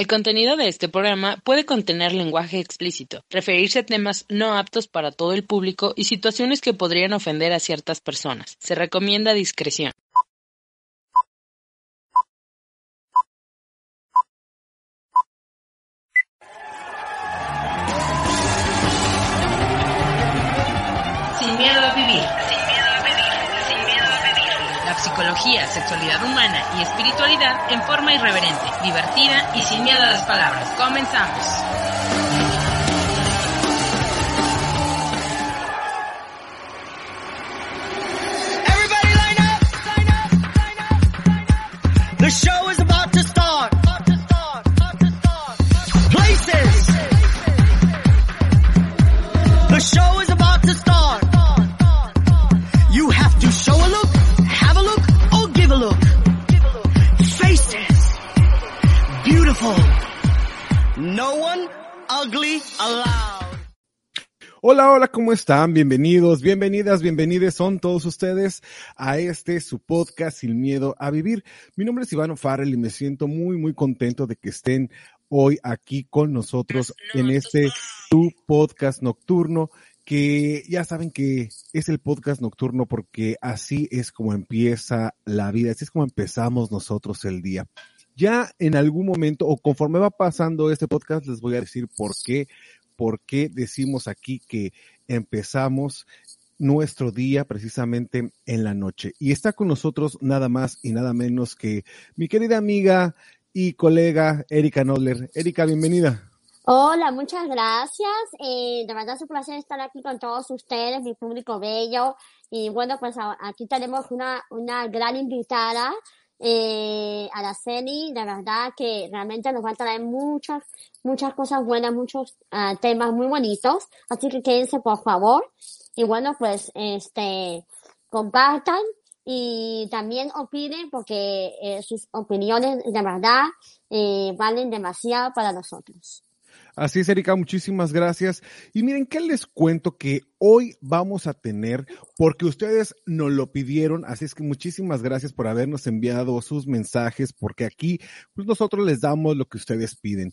El contenido de este programa puede contener lenguaje explícito, referirse a temas no aptos para todo el público y situaciones que podrían ofender a ciertas personas. Se recomienda discreción. Sin miedo a vivir. Sin miedo a vivir. Sin miedo a vivir. La sexualidad humana y espiritualidad en forma irreverente, divertida y sin miedo a las palabras. Comenzamos. Beautiful. No one ugly allowed. Hola, hola, ¿cómo están? Bienvenidos, bienvenidas, bienvenidos son todos ustedes a este su podcast Sin Miedo a Vivir. Mi nombre es Iván Farrell y me siento muy, muy contento de que estén hoy aquí con nosotros en este tu podcast nocturno que ya saben que es el podcast nocturno porque así es como empieza la vida, así es como empezamos nosotros el día. Ya en algún momento o conforme va pasando este podcast les voy a decir por qué por qué decimos aquí que empezamos nuestro día precisamente en la noche. Y está con nosotros nada más y nada menos que mi querida amiga y colega Erika Nodler. Erika, bienvenida. Hola, muchas gracias. Eh, de verdad es un placer estar aquí con todos ustedes, mi público bello. Y bueno, pues aquí tenemos una, una gran invitada, eh, Araceli. De verdad que realmente nos va a traer muchas, muchas cosas buenas, muchos ah, temas muy bonitos. Así que quédense, por favor. Y bueno, pues este, compartan y también opinen porque eh, sus opiniones de verdad eh, valen demasiado para nosotros. Así es, Erika, muchísimas gracias. Y miren, ¿qué les cuento que hoy vamos a tener? Porque ustedes nos lo pidieron, así es que muchísimas gracias por habernos enviado sus mensajes, porque aquí pues nosotros les damos lo que ustedes piden.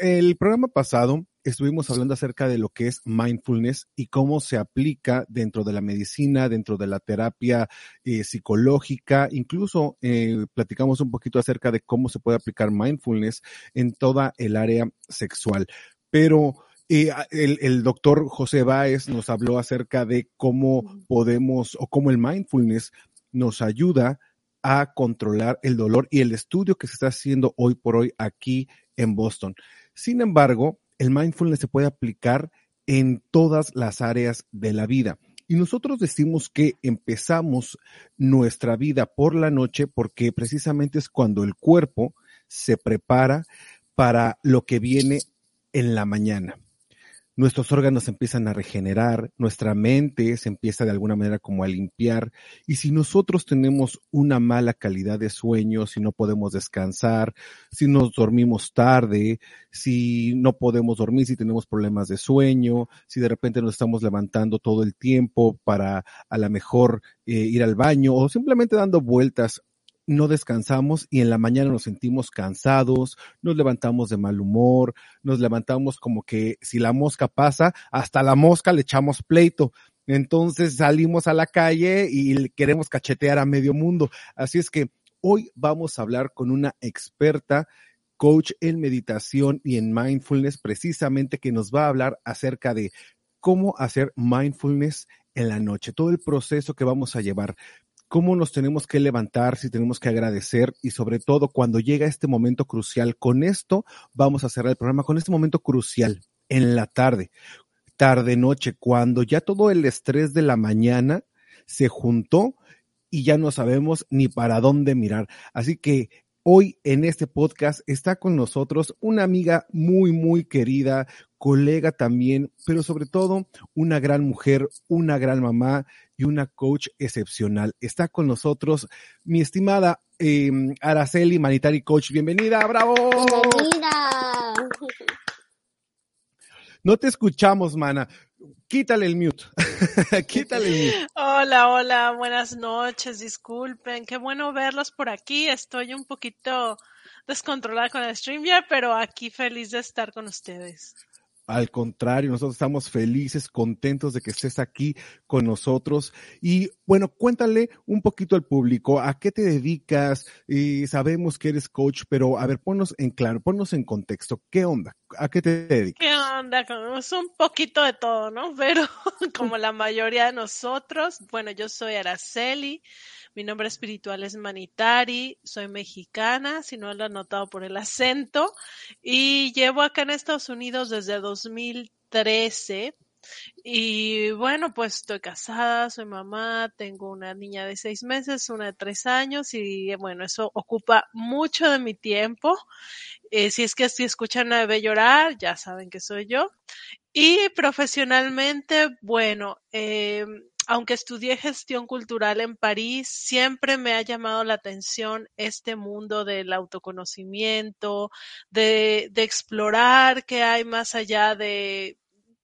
El programa pasado estuvimos hablando acerca de lo que es mindfulness y cómo se aplica dentro de la medicina, dentro de la terapia eh, psicológica, incluso eh, platicamos un poquito acerca de cómo se puede aplicar mindfulness en toda el área sexual. Pero eh, el, el doctor José Báez nos habló acerca de cómo podemos o cómo el mindfulness nos ayuda a controlar el dolor y el estudio que se está haciendo hoy por hoy aquí en Boston. Sin embargo, el mindfulness se puede aplicar en todas las áreas de la vida. Y nosotros decimos que empezamos nuestra vida por la noche porque precisamente es cuando el cuerpo se prepara para lo que viene en la mañana. Nuestros órganos empiezan a regenerar, nuestra mente se empieza de alguna manera como a limpiar y si nosotros tenemos una mala calidad de sueño, si no podemos descansar, si nos dormimos tarde, si no podemos dormir, si tenemos problemas de sueño, si de repente nos estamos levantando todo el tiempo para a lo mejor eh, ir al baño o simplemente dando vueltas no descansamos y en la mañana nos sentimos cansados, nos levantamos de mal humor, nos levantamos como que si la mosca pasa, hasta la mosca le echamos pleito. Entonces salimos a la calle y queremos cachetear a medio mundo. Así es que hoy vamos a hablar con una experta coach en meditación y en mindfulness, precisamente que nos va a hablar acerca de cómo hacer mindfulness en la noche, todo el proceso que vamos a llevar cómo nos tenemos que levantar, si tenemos que agradecer y sobre todo cuando llega este momento crucial. Con esto vamos a cerrar el programa, con este momento crucial en la tarde, tarde noche, cuando ya todo el estrés de la mañana se juntó y ya no sabemos ni para dónde mirar. Así que Hoy en este podcast está con nosotros una amiga muy, muy querida, colega también, pero sobre todo una gran mujer, una gran mamá y una coach excepcional. Está con nosotros mi estimada eh, Araceli Manitari Coach. Bienvenida, bravo. Bienvenida. No te escuchamos, mana. Quítale el mute. Quítale el mute. Hola, hola, buenas noches, disculpen. Qué bueno verlos por aquí. Estoy un poquito descontrolada con el StreamYard, pero aquí feliz de estar con ustedes. Al contrario, nosotros estamos felices, contentos de que estés aquí con nosotros. Y bueno, cuéntale un poquito al público a qué te dedicas. Y sabemos que eres coach, pero a ver, ponnos en claro, ponnos en contexto. ¿Qué onda? ¿A qué te dedicas? ¿Qué onda? Es un poquito de todo, ¿no? Pero como la mayoría de nosotros, bueno, yo soy Araceli. Mi nombre espiritual es Manitari, soy mexicana, si no lo han notado por el acento, y llevo acá en Estados Unidos desde 2013. Y bueno, pues estoy casada, soy mamá, tengo una niña de seis meses, una de tres años y bueno, eso ocupa mucho de mi tiempo. Eh, si es que si escuchan a bebé llorar, ya saben que soy yo. Y profesionalmente, bueno, eh, aunque estudié gestión cultural en París, siempre me ha llamado la atención este mundo del autoconocimiento, de, de explorar qué hay más allá de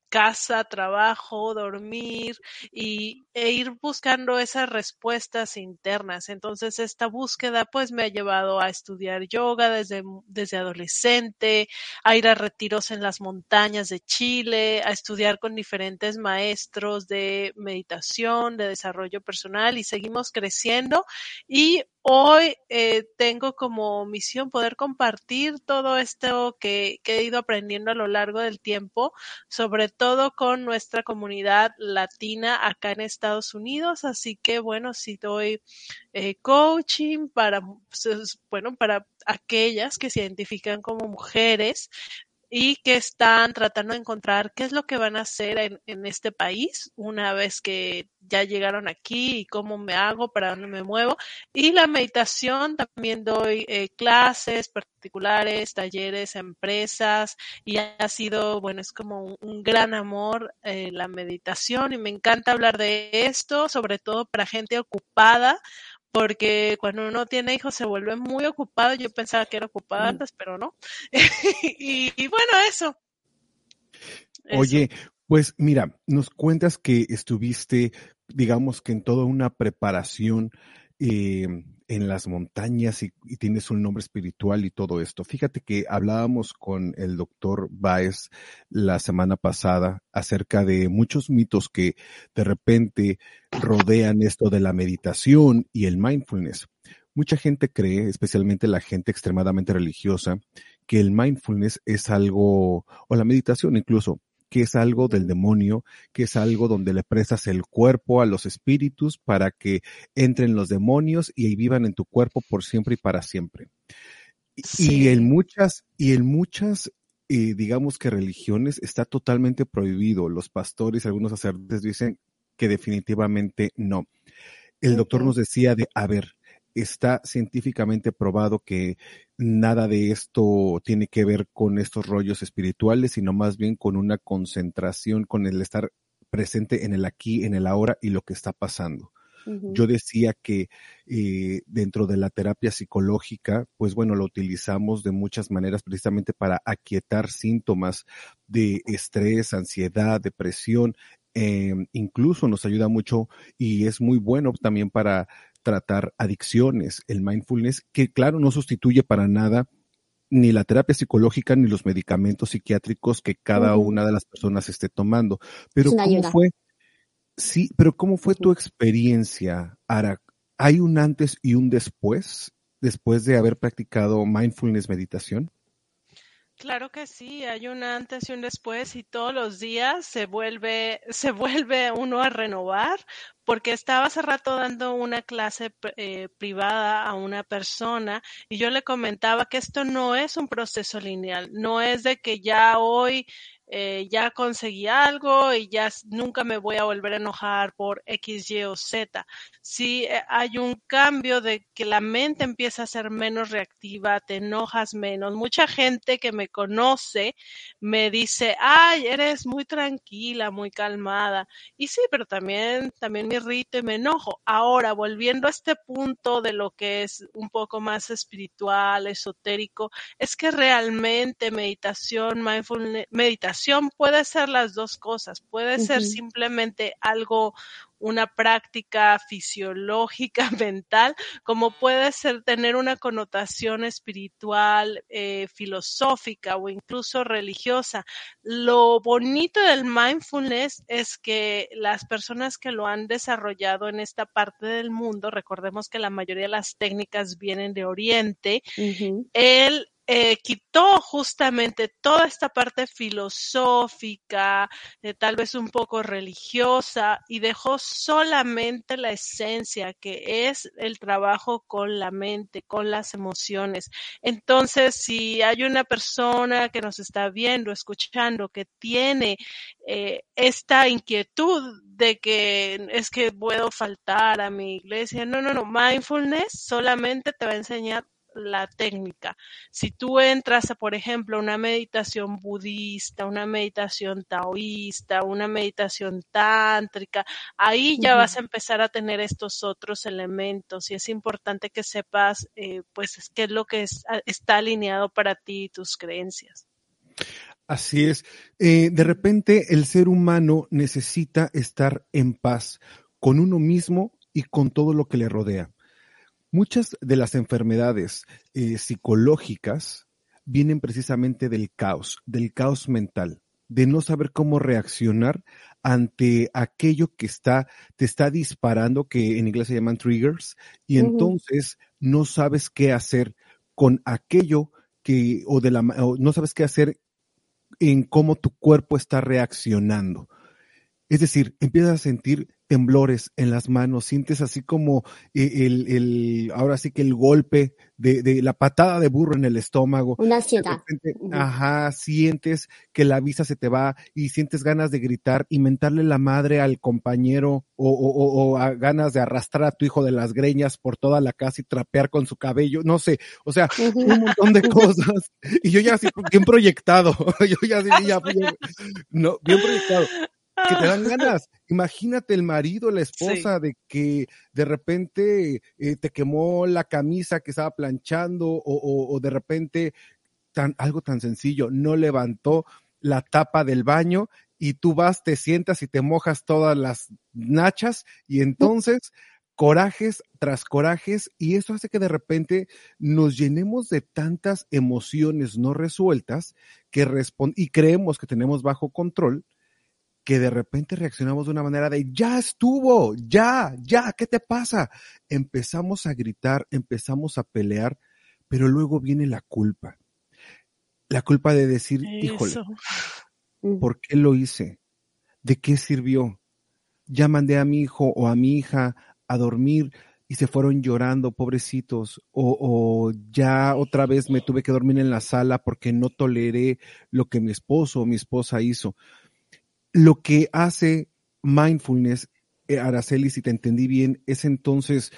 casa, trabajo, dormir y, e ir buscando esas respuestas internas. Entonces, esta búsqueda pues me ha llevado a estudiar yoga desde, desde adolescente, a ir a retiros en las montañas de Chile, a estudiar con diferentes maestros de meditación, de desarrollo personal y seguimos creciendo y Hoy eh, tengo como misión poder compartir todo esto que, he ido aprendiendo a lo largo del tiempo, sobre todo con nuestra comunidad latina acá en Estados Unidos. Así que bueno, si doy eh, coaching para, pues, bueno, para aquellas que se identifican como mujeres, y que están tratando de encontrar qué es lo que van a hacer en, en, este país una vez que ya llegaron aquí y cómo me hago, para dónde me muevo. Y la meditación, también doy eh, clases particulares, talleres, empresas y ha sido, bueno, es como un, gran amor eh, la meditación y me encanta hablar de esto, sobre todo para gente ocupada porque cuando uno tiene hijos se vuelve muy ocupado. Yo pensaba que era ocupado mm. antes, pero no. y, y, bueno, eso. Oye, eso. pues mira, nos cuentas que estuviste, digamos que en toda una preparación eh, en las montañas y, tienes un nombre espiritual y todo esto. Fíjate que hablábamos con el doctor Baez la semana pasada acerca de muchos mitos que de repente rodean esto de la meditación y el mindfulness. Mucha gente cree, especialmente la gente extremadamente religiosa, que el mindfulness es algo, o la meditación incluso, que es algo del demonio, que es algo donde le prestas el cuerpo a los espíritus para que entren los demonios y vivan en tu cuerpo por siempre y para siempre. Sí. Y en muchas, y en muchas, eh, digamos que religiones está totalmente prohibido. Los pastores, algunos sacerdotes dicen que definitivamente no. El doctor nos decía de, a ver, está científicamente probado que nada de esto tiene que ver con estos rollos espirituales, sino más bien con una concentración, con el estar presente en el aquí, en el ahora y lo que está pasando. Uh -huh. Yo decía que eh, dentro de la terapia psicológica, pues bueno, lo utilizamos de muchas maneras precisamente para aquietar síntomas de estrés, ansiedad, depresión. Eh, incluso nos ayuda mucho y es muy bueno también para tratar adicciones, el mindfulness, que claro no sustituye para nada ni la terapia psicológica ni los medicamentos psiquiátricos que cada uh -huh. una de las personas esté tomando. Pero ¿cómo ayuda. fue? Sí, pero ¿cómo fue tu experiencia, Ara? ¿Hay un antes y un después, después de haber practicado mindfulness meditación? Claro que sí, hay un antes y un después y todos los días se vuelve, se vuelve uno a renovar porque estaba hace rato dando una clase eh, privada a una persona y yo le comentaba que esto no es un proceso lineal, no es de que ya hoy eh, ya conseguí algo y ya nunca me voy a volver a enojar por X, Y o Z. Si eh, hay un cambio de que la mente empieza a ser menos reactiva, te enojas menos. Mucha gente que me conoce me dice, ay, eres muy tranquila, muy calmada. Y sí, pero también, también me irrito y me enojo. Ahora, volviendo a este punto de lo que es un poco más espiritual, esotérico, es que realmente meditación, mindfulness, meditación, puede ser las dos cosas, puede ser simplemente algo, una práctica fisiológica, mental, como puede ser tener una connotación espiritual, eh, filosófica o incluso religiosa. Lo bonito del mindfulness es que las personas que lo han desarrollado en esta parte del mundo, recordemos que la mayoría de las técnicas vienen de Oriente, el eh, quitó justamente toda esta parte filosófica, eh, tal vez un poco religiosa, y dejó solamente la esencia, que es el trabajo con la mente, con las emociones. Entonces, si hay una persona que nos está viendo, escuchando, que tiene eh, esta inquietud de que es que puedo faltar a mi iglesia, no, no, no, mindfulness solamente te va a enseñar la técnica. Si tú entras a, por ejemplo, una meditación budista, una meditación taoísta, una meditación tántrica, ahí ya vas a empezar a tener estos otros elementos y es importante que sepas, eh, pues, qué es lo que está alineado para ti y tus creencias. Así es. Eh, de repente el ser humano necesita estar en paz con uno mismo y con todo lo que le rodea. Muchas de las enfermedades eh, psicológicas vienen precisamente del caos, del caos mental, de no saber cómo reaccionar ante aquello que está, te está disparando, que en inglés se llaman triggers, y entonces no sabes qué hacer con aquello que, o de la, no sabes qué hacer en cómo tu cuerpo está reaccionando. Es decir, empiezas a sentir temblores en las manos, sientes así como eh, el, el ahora sí que el golpe de, de, la patada de burro en el estómago. Una ansiedad. Ajá, sientes que la vista se te va y sientes ganas de gritar y mentarle la madre al compañero o, o, o, ganas de arrastrar a tu hijo de las greñas por toda la casa y trapear con su cabello, no sé, o sea, un montón de cosas. Y yo ya así bien proyectado, yo ya así, ya, no, bien proyectado que te dan ganas. Imagínate el marido, la esposa, de que de repente eh, te quemó la camisa que estaba planchando o, o, de repente tan, algo tan sencillo, no levantó la tapa del baño y tú vas, te sientas y te mojas todas las nachas y entonces corajes tras corajes y eso hace que de repente nos llenemos de tantas emociones no resueltas que y creemos que tenemos bajo control que de repente reaccionamos de una manera de, ya estuvo, ya, ya, ¿qué te pasa? Empezamos a gritar, empezamos a pelear, pero luego viene la culpa. La culpa de decir, híjole, mm. ¿por qué lo hice? ¿De qué sirvió? Ya mandé a mi hijo o a mi hija a dormir y se fueron llorando, pobrecitos, o, o, ya otra vez me tuve que dormir en la sala porque no toleré lo que mi esposo o mi esposa hizo lo que hace mindfulness, eh, Araceli, si te entendí bien, es entonces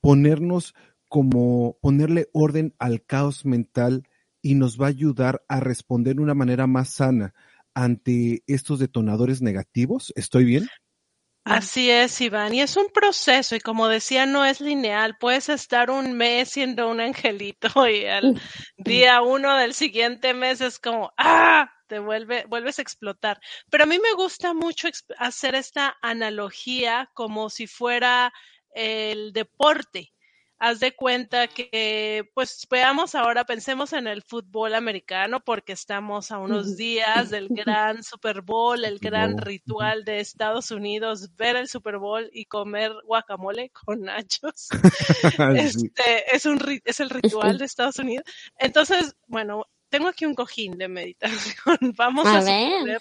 ponernos como ponerle orden al caos mental y nos va a ayudar a responder de una manera más sana ante estos detonadores negativos. ¿Estoy bien? Así es, Iván, y es un proceso y como decía, no es lineal. Puedes estar un mes siendo un angelito y al día uno del siguiente mes es como, ah, te vuelve, vuelves a explotar. Pero a mí me gusta mucho hacer esta analogía como si fuera el deporte. Haz de cuenta que, pues veamos ahora, pensemos en el fútbol americano porque estamos a unos días del gran Super Bowl, el gran ritual de Estados Unidos, ver el Super Bowl y comer guacamole con nachos. este, es, un, es el ritual de Estados Unidos. Entonces, bueno, tengo aquí un cojín de meditación. Vamos a, suponer,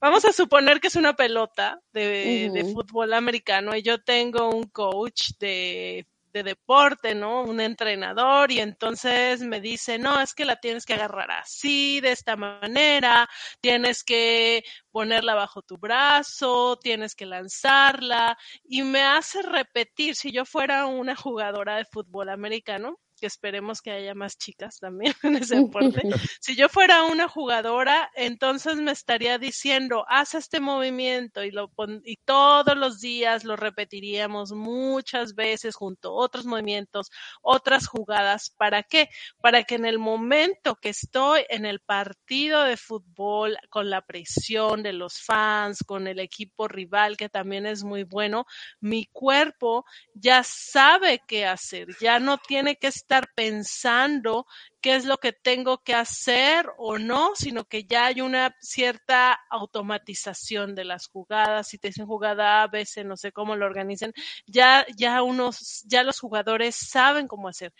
vamos a suponer que es una pelota de, fútbol americano y yo tengo un coach de, de deporte, ¿no? Un entrenador y entonces me dice, no, es que la tienes que agarrar así, de esta manera, tienes que ponerla bajo tu brazo, tienes que lanzarla y me hace repetir, si yo fuera una jugadora de fútbol americano, que esperemos que haya más chicas también en ese deporte. Si yo fuera una jugadora, entonces me estaría diciendo, haz este movimiento y, lo y todos los días lo repetiríamos muchas veces junto a otros movimientos, otras jugadas. ¿Para qué? Para que en el momento que estoy en el partido de fútbol con la presión de los fans, con el equipo rival que también es muy bueno, mi cuerpo ya sabe qué hacer, ya no tiene que estar estar pensando qué es lo que tengo que hacer o no, sino que ya hay una cierta automatización de las jugadas. Si te dicen jugada A, B, C, no sé cómo lo organizan, ya, ya unos, ya los jugadores saben cómo hacer.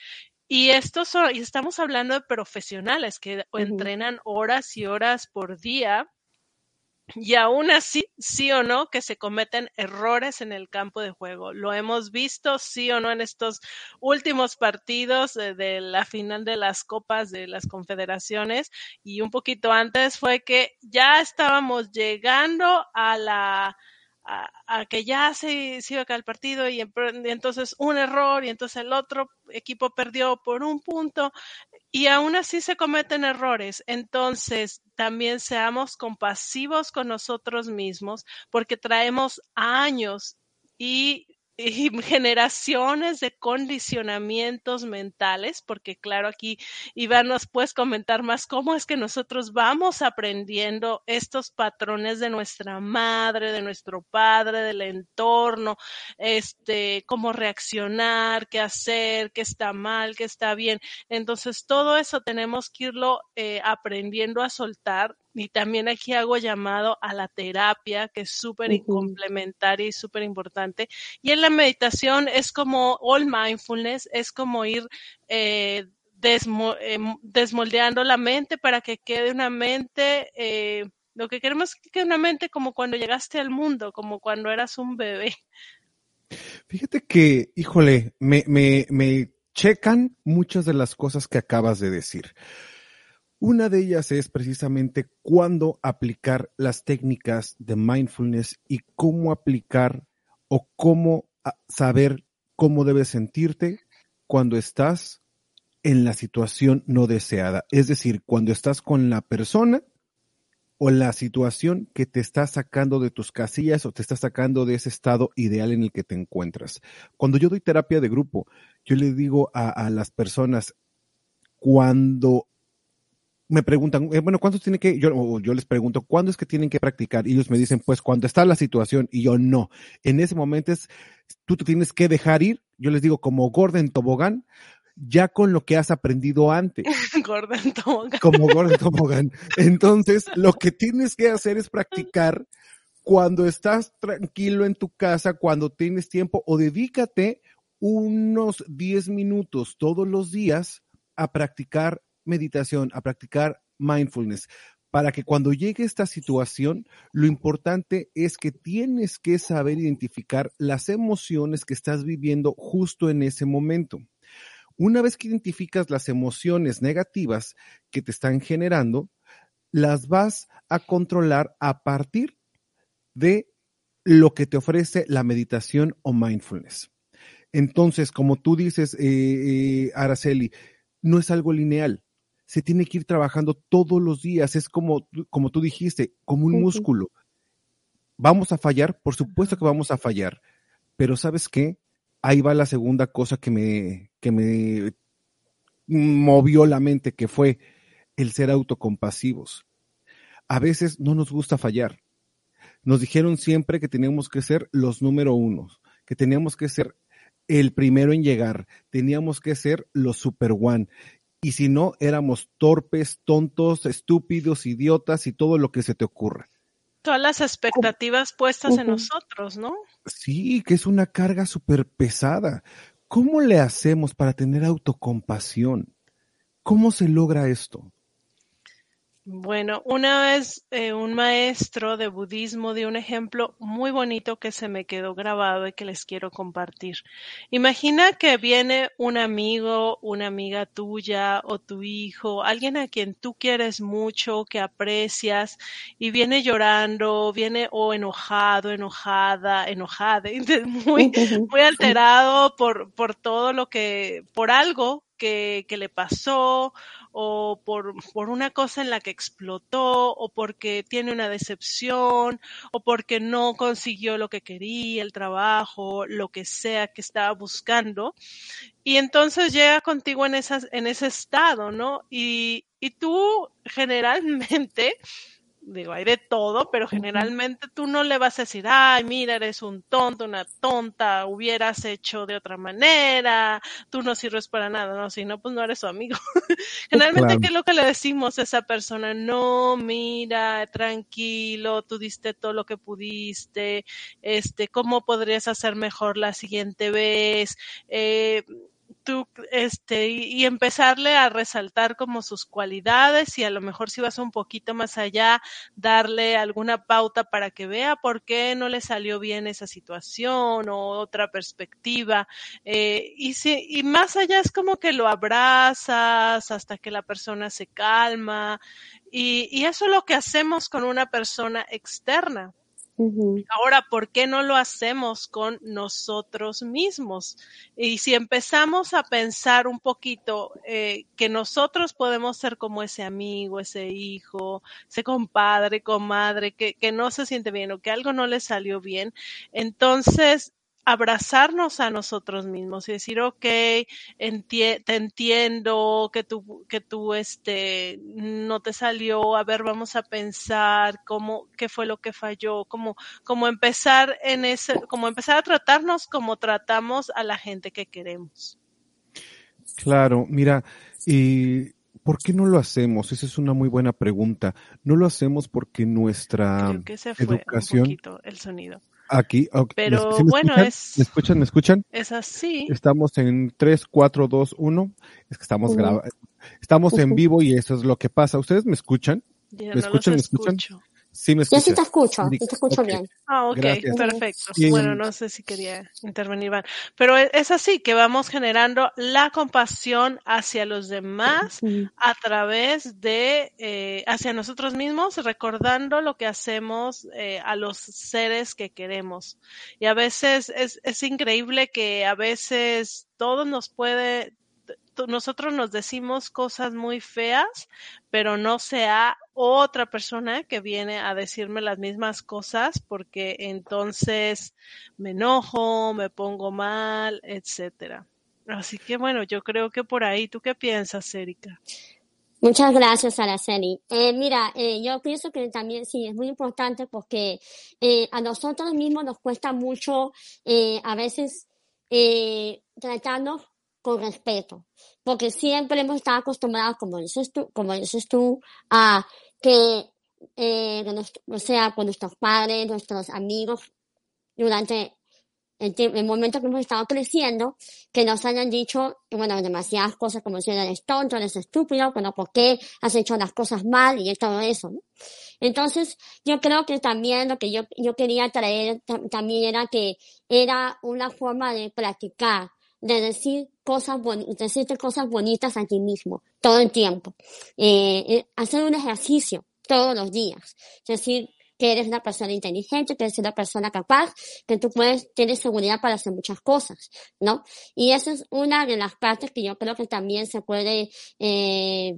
Y estos son, y estamos hablando de profesionales que entrenan horas y horas por día y aún así, sí o no, que se cometen errores en el campo de juego. Lo hemos visto, sí o no, en estos últimos partidos de, la final de las copas de las confederaciones y un poquito antes fue que ya estábamos llegando a la a, que ya se, se, iba a caer el partido y entonces un error y entonces el otro equipo perdió por un punto y aún así se cometen errores. Entonces, también seamos compasivos con nosotros mismos porque traemos años y y generaciones de condicionamientos mentales, porque claro, aquí Iván nos puedes comentar más cómo es que nosotros vamos aprendiendo estos patrones de nuestra madre, de nuestro padre, del entorno, este, cómo reaccionar, qué hacer, qué está mal, qué está bien. Entonces, todo eso tenemos que irlo eh, aprendiendo a soltar y también aquí hago llamado a la terapia, que es súper complementaria y súper importante. Y en la meditación es como all mindfulness, es como ir eh, em, desmoldeando la mente para que quede una mente, eh, lo que queremos que quede una mente como cuando llegaste al mundo, como cuando eras un bebé. Fíjate que, híjole, me, me, me checan muchas de las cosas que acabas de decir. Una de ellas es precisamente cuándo aplicar las técnicas de mindfulness y cómo aplicar o cómo ah, saber cómo debes sentirte cuando estás en la situación no deseada. Es decir, cuando estás con la persona o la situación que te está sacando de tus casillas o te está sacando de ese estado ideal en el que te encuentras. Cuando yo doy terapia de grupo, yo le digo a, a las personas, cuando me preguntan, eh, bueno, ¿cuántos tienen que, yo, yo les pregunto, ¿cuándo es que tienen que practicar? Y ellos me dicen, pues cuando está la situación, y yo no. En ese momento es, tú te tienes que dejar ir, yo les digo, como Gordon Tobogán, ya con lo que has aprendido antes. Gordon Tobogán. Como Gordon Tobogán. Entonces, lo que tienes que hacer es practicar cuando estás tranquilo en tu casa, cuando tienes tiempo, o dedícate unos 10 minutos todos los días a practicar meditación, a practicar mindfulness, para que cuando llegue esta situación, lo importante es que tienes que saber identificar las emociones que estás viviendo justo en ese momento. Una vez que identificas las emociones negativas que te están generando, las vas a controlar a partir de lo que te ofrece la meditación o mindfulness. Entonces, como tú dices, eh, eh, Araceli, no es algo lineal se tiene que ir trabajando todos los días. Es como, como tú dijiste, como un músculo. ¿Vamos a fallar? Por supuesto que vamos a fallar. Pero ¿sabes qué? Ahí va la segunda cosa que me, que me movió la mente, que fue el ser autocompasivos. A veces no nos gusta fallar. Nos dijeron siempre que teníamos que ser los número uno, que teníamos que ser el primero en llegar, teníamos que ser los super one y si no, éramos torpes, tontos, estúpidos, idiotas y todo lo que se te ocurra. Todas las expectativas puestas en nosotros, ¿no? Sí, que es una carga súper pesada. ¿Cómo le hacemos para tener autocompasión? ¿Cómo se logra esto? Bueno, una vez eh, un maestro de budismo dio un ejemplo muy bonito que se me quedó grabado y que les quiero compartir. Imagina que viene un amigo, una amiga tuya o tu hijo, alguien a quien tú quieres mucho, que aprecias y viene llorando, viene o enojado, enojada, enojada, muy, muy alterado por, por todo lo que, por algo que, que le pasó o por, por una cosa en la que explotó o porque tiene una decepción o porque no consiguió lo que quería, el trabajo, lo que sea que estaba buscando. Y entonces llega contigo en, esas, en ese estado, ¿no? Y, y tú generalmente digo, hay de todo, pero generalmente tú no le vas a decir, ay, mira, eres un tonto, una tonta, hubieras hecho de otra manera, tú no sirves para nada, no, si no, pues no eres su amigo. generalmente, ¿qué es lo que le decimos a esa persona? No, mira, tranquilo, tú diste todo lo que pudiste, este, ¿cómo podrías hacer mejor la siguiente vez? Eh, este, y, empezarle a resaltar como sus cualidades y a lo mejor si vas un poquito más allá, darle alguna pauta para que vea por qué no le salió bien esa situación o otra perspectiva. Eh, y más allá es como que lo abrazas hasta que la persona se calma. Y eso es lo que hacemos con una persona externa. Ahora, ¿por qué no lo hacemos con nosotros mismos? Y si empezamos a pensar un poquito eh, que nosotros podemos ser como ese amigo, ese hijo, ese compadre, comadre, que, que no se siente bien o que algo no le salió bien, entonces abrazarnos a nosotros mismos y decir, ok, te entiendo que tú, que tú, este, no te salió, a ver, vamos a pensar cómo, qué fue lo que falló, como, como empezar en ese, como empezar a tratarnos como tratamos a la gente que queremos. Claro, mira, y ¿por qué no lo hacemos? Esa es una muy buena pregunta. No lo hacemos porque nuestra Creo que se fue educación, un poquito el sonido. Aquí, ok. Pero ¿Sí me bueno, escuchan? es- ¿Me escuchan? ¿Me escuchan? Es así. Estamos en 3, 4, 2, 1. Es que estamos Ujú. grabando. Estamos en Ujú. vivo y eso es lo que pasa. ¿Ustedes me escuchan? Ya ¿Me no escuchan? los ¿Me escuchan? Sí, me Yo sí te escucho, sí te escucho bien. Ah, ok, Gracias. perfecto. Sí. Bueno, no sé si quería intervenir, Iván. Pero e- es así que vamos generando la compasión hacia los demás a través de, eh, hacia nosotros mismos, recordando lo que hacemos eh, a los seres que queremos. Y a veces es, es increíble que a veces todo nos puede, nosotros nos decimos cosas muy feas, pero no sea otra persona que viene a decirme las mismas cosas porque entonces me enojo, me pongo mal, etcétera. Así que bueno, yo creo que por ahí, ¿tú qué piensas, Erika? Muchas gracias, Araceli. Eh, mira, eh, yo pienso que también sí, es muy importante porque eh, a nosotros mismos nos cuesta mucho eh, a veces tratarnos con respeto, porque siempre hemos estado acostumbrados, como dices tú, como dices tú, a que, eh, que nos- o sea, con nuestros padres, nuestros amigos, durante el, el momento que hemos estado creciendo, que nos hayan dicho, bueno, demasiadas cosas como si eres tonto, eres estúpido, bueno, ¿por qué has hecho las cosas mal? Y todo eso, ¿no? Entonces, yo creo que también lo que yo, yo quería traer tam- también era que era una forma de practicar, de decir cosas decirte cosas bonitas a ti mismo, todo el tiempo. Eh, eh, hacer un ejercicio todos los días. Decir, que eres una persona inteligente, que eres una persona capaz, que tú puedes, tienes seguridad para hacer muchas cosas, ¿no? Y esa es una de las partes que yo creo que también se puede eh,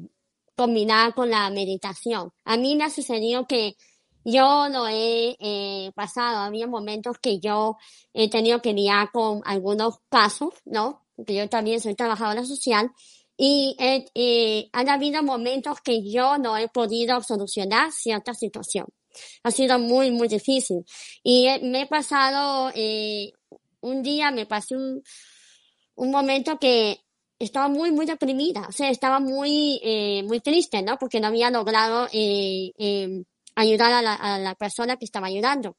combinar con la meditación. A mí me ha sucedido que yo lo he eh, pasado, había momentos que yo he tenido que lidiar con algunos casos, ¿no? Porque yo también soy trabajadora social y eh, han habido momentos que yo no he podido solucionar cierta situación. Ha sido muy, muy difícil. Y me he pasado, eh, un día me pasé un, un momento que estaba muy, muy deprimida, o sea, estaba muy, eh, muy triste, ¿no? Porque no había logrado eh, ayudar a la, a la persona que estaba ayudando.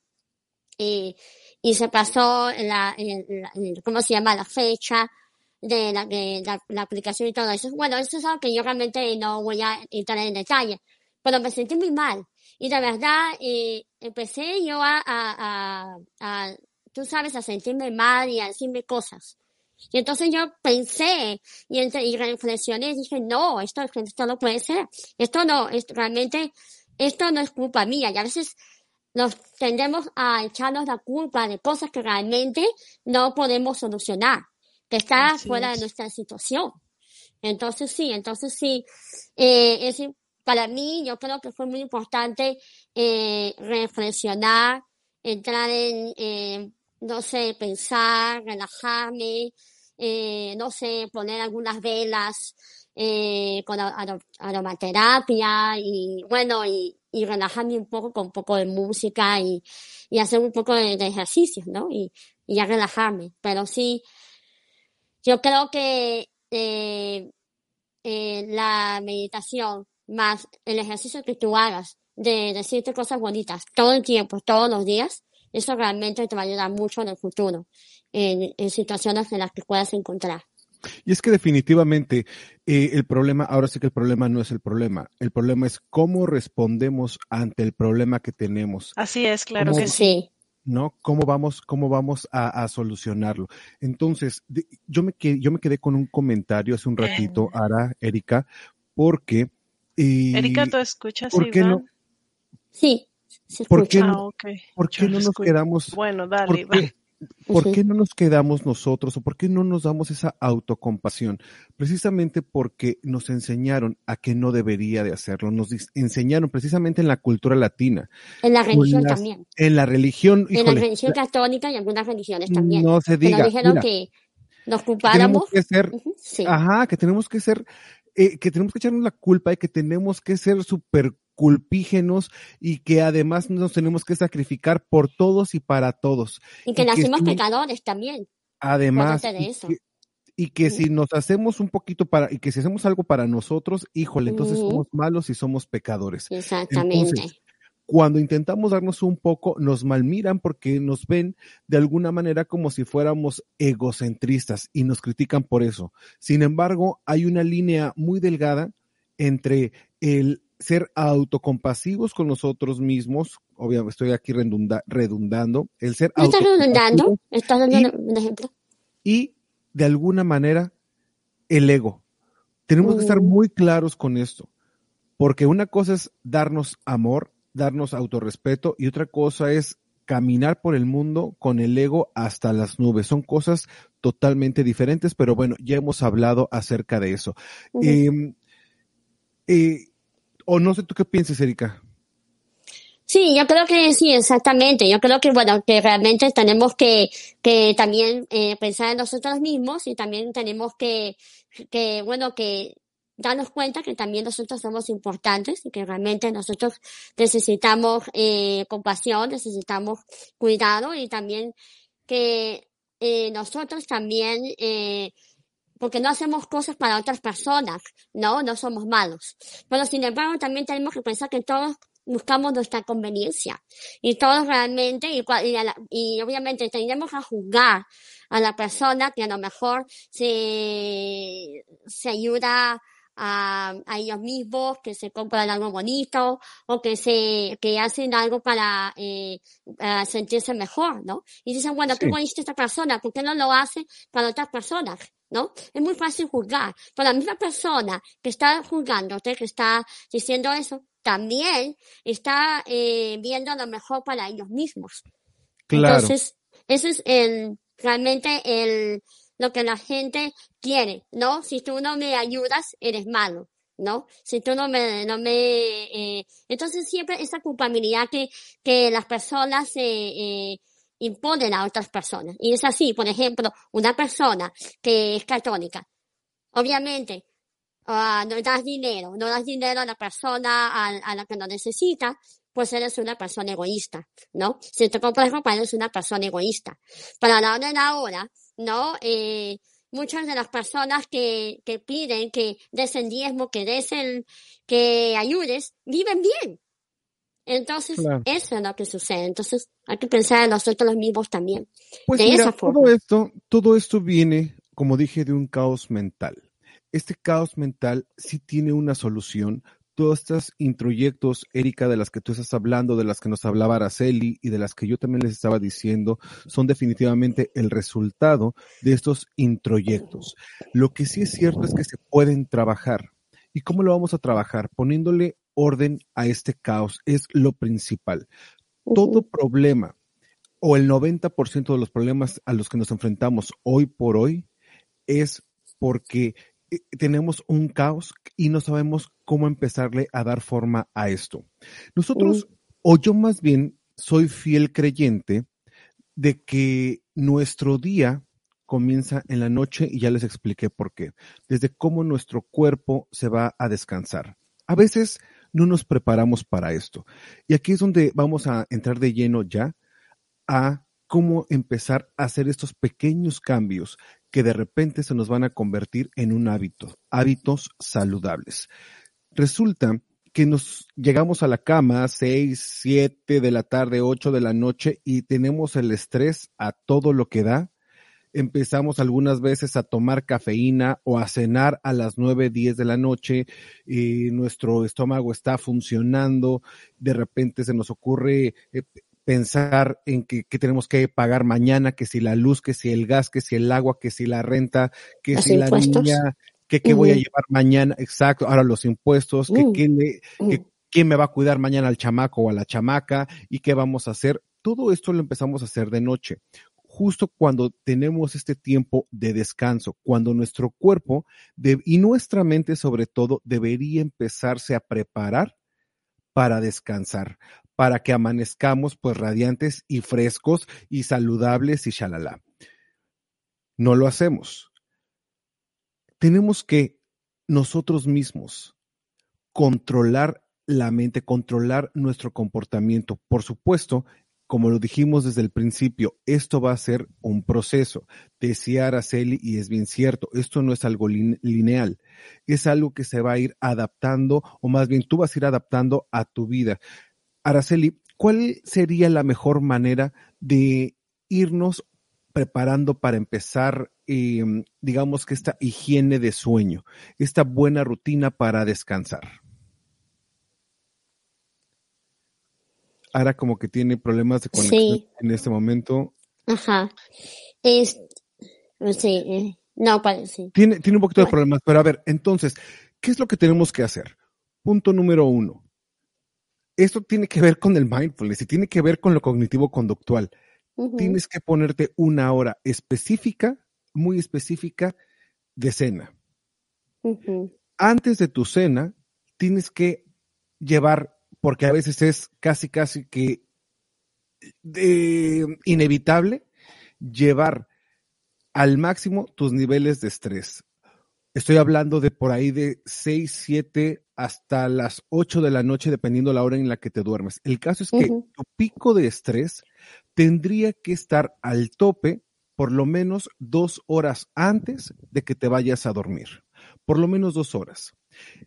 Y, y se pasó la, la- ¿cómo se llama? La fecha de la, de la, la aplicación y todo eso. Bueno, eso es algo que yo realmente no voy a entrar en detalle. pero me sentí muy mal. Y de verdad, eh, empecé yo a, a, a, a, tú sabes, a sentirme mal y a decirme cosas. Y entonces yo pensé y, entre, y reflexioné y dije, no, esto, esto no puede ser. Esto no, esto, realmente, esto no es culpa mía. Y a veces nos tendemos a echarnos la culpa de cosas que realmente no podemos solucionar, que está Así fuera es. de nuestra situación. Entonces sí, entonces sí, eh, es, para mí yo creo que fue muy importante eh, reflexionar, entrar en, eh, no sé, pensar, relajarme, eh, no sé, poner algunas velas eh, con aromaterapia y bueno, y, y relajarme un poco con un poco de música y, y hacer un poco de, de ejercicios, ¿no? Y, y ya relajarme. Pero sí, yo creo que eh, eh, la meditación más el ejercicio que tú hagas de decirte cosas bonitas todo el tiempo, todos los días, eso realmente te va a ayudar mucho en el futuro, en, en situaciones en las que puedas encontrar. Y es que definitivamente eh, el problema, ahora sí que el problema no es el problema, el problema es cómo respondemos ante el problema que tenemos, Así es, claro ¿Cómo- que sí. ¿no? ¿Cómo vamos, cómo vamos a, a solucionarlo? Entonces, de- yo, me quedé, yo me quedé con un comentario hace un ratito, Ara, Erika, porque... eh, Erika, ¿tú escuchas, ¿por qué Iván? no? sí, ¿Por qué Ah, no- ok. ¿Por qué no lo nos quedamos Bueno, dale, ¿Por qué, por Ujú. qué no nos quedamos nosotros o por qué no nos damos esa autocompasión? Precisamente porque nos enseñaron a que no debería de hacerlo. Nos enseñaron precisamente en la cultura latina, En la religión las- también. en la religión, En la religión católica y algunas religiones también. no se Que nos diga, dijeron mira, que nos que tenemos culpáramos. que ser, Sí, ajá, que tenemos que ser, eh, que tenemos que echarnos la culpa y que tenemos que ser súper culpígenos y que además nos tenemos que sacrificar por todos y para todos. y que y nacimos pecadores también. Además, y que, y que Ujú. si nos hacemos un poquito para, y que si hacemos algo para nosotros, híjole, entonces somos malos y somos pecadores. Exactamente. Entonces, cuando intentamos darnos un poco, nos malmiran porque nos ven de alguna manera como si fuéramos egocentristas y nos critican por eso. Sin embargo, hay una línea muy delgada entre el ser autocompasivos con nosotros mismos, obviamente estoy aquí redunda- redundando, el ser ¿No estás redundando? ¿Estás dando y- un ejemplo? y de alguna manera el ego. Tenemos que estar Mm. muy claros con esto, porque una cosa es darnos amor, darnos autorrespeto y otra cosa es caminar por el mundo con el ego hasta las nubes. Son cosas totalmente diferentes, pero bueno, ya hemos hablado acerca de eso. Eh, eh, o no sé tú qué piensas, Erika. Sí, yo creo que sí, exactamente. Yo creo que, bueno, que realmente tenemos que, que también eh, pensar en nosotros mismos y también tenemos que, que, bueno, que darnos cuenta que también nosotros somos importantes y que realmente nosotros necesitamos eh, compasión, necesitamos cuidado y también que eh, nosotros también, eh, porque no hacemos cosas para otras personas, ¿no? No somos malos. Pero sin embargo, también tenemos que pensar que todos buscamos nuestra conveniencia y todos realmente y, y, obviamente tendremos a juzgar a la persona que a lo mejor se ayuda a, a ellos mismos, que se compran algo bonito o que se que hacen algo para eh, sentirse mejor, ¿no? Y dicen, bueno, qué Sí. esta persona, ¿por qué no lo hace para otras personas? ¿No? Es muy fácil juzgar. Pero la misma persona que está juzgándote, que está diciendo eso, también está eh, viendo lo mejor para ellos mismos. Claro. Entonces, ese es el, realmente el, lo que la gente quiere, ¿no? Si tú no me ayudas, eres malo, ¿no? Si tú no me, no me, eh, entonces siempre esa culpabilidad que, que las personas eh, eh, imponen a otras personas. Y es así, por ejemplo, una persona que es católica, obviamente, ah, no das dinero, no das dinero a la persona a, a la que lo necesita, pues eres una persona egoísta, ¿no? Si te compras ropa, eres una persona egoísta. Pero a la hora de la hora, ¿no? Eh, muchas de las personas que, que piden que des el diezmo, que des el, que ayudes, viven bien. Entonces, Claro. eso es lo que sucede. Entonces, hay que pensar en nosotros mismos también. Pues de mira, esa todo forma. esto, todo esto viene, como dije, de un caos mental. Este caos mental sí tiene una solución, todos estos introyectos, Erika, de las que tú estás hablando, de las que nos hablaba Araceli y de las que yo también les estaba diciendo, son definitivamente el resultado de estos introyectos. Lo que sí es cierto es que se pueden trabajar. ¿Y cómo lo vamos a trabajar? Poniéndole orden a este caos es lo principal. Todo problema o el 90% de los problemas a los que nos enfrentamos hoy por hoy es porque tenemos un caos y no sabemos cómo empezarle a dar forma a esto. Nosotros, o yo más bien, soy fiel creyente de que nuestro día comienza en la noche y ya les expliqué por qué. Desde cómo nuestro cuerpo se va a descansar. A veces no nos preparamos para esto. Y aquí es donde vamos a entrar de lleno ya a cómo empezar a hacer estos pequeños cambios que de repente se nos van a convertir en un hábito, hábitos saludables. Resulta que nos llegamos a la cama seis, siete de la tarde, ocho de la noche y tenemos el estrés a todo lo que da. Empezamos algunas veces a tomar cafeína o a cenar a las nueve, diez de la noche y nuestro estómago está funcionando. De repente se nos ocurre eh, pensar en que, tenemos que pagar mañana, que si la luz, que si el gas, que si el agua, que si la renta, que si la niña, que qué voy a llevar mañana, exacto, ahora los impuestos, que, mm. quién, que quién me va a cuidar mañana al chamaco o a la chamaca y qué vamos a hacer. Todo esto lo empezamos a hacer de noche justo cuando tenemos este tiempo de descanso, cuando nuestro cuerpo y nuestra mente sobre todo debería empezarse a preparar para descansar, para que amanezcamos pues radiantes y frescos y saludables y shalala. No lo hacemos. Tenemos que nosotros mismos controlar la mente, controlar nuestro comportamiento. Por supuesto, como lo dijimos desde el principio, esto va a ser un proceso. Decía Araceli, y es bien cierto, esto no es algo lineal, es algo que se va a ir adaptando, o más bien tú vas a ir adaptando a tu vida. Araceli, ¿cuál sería la mejor manera de irnos preparando para empezar, em, digamos que esta higiene de sueño, esta buena rutina para descansar? Ahora como que tiene problemas de conexión en este momento. Ajá. Es, sí, eh, no, parece. Tiene, tiene un poquito de problemas, pero a ver, entonces, ¿qué es lo que tenemos que hacer? Punto número uno esto tiene que ver con el mindfulness y tiene que ver con lo cognitivo conductual. Tienes que ponerte una hora específica, muy específica, de cena. Antes de tu cena, tienes que llevar, porque a veces es casi, casi que inevitable, llevar al máximo tus niveles de estrés. Estoy hablando de por ahí de 6, 7 hasta las 8 de la noche, dependiendo la hora en la que te duermes. El caso es que tu pico de estrés tendría que estar al tope por lo menos dos horas antes de que te vayas a dormir. Por lo menos dos horas.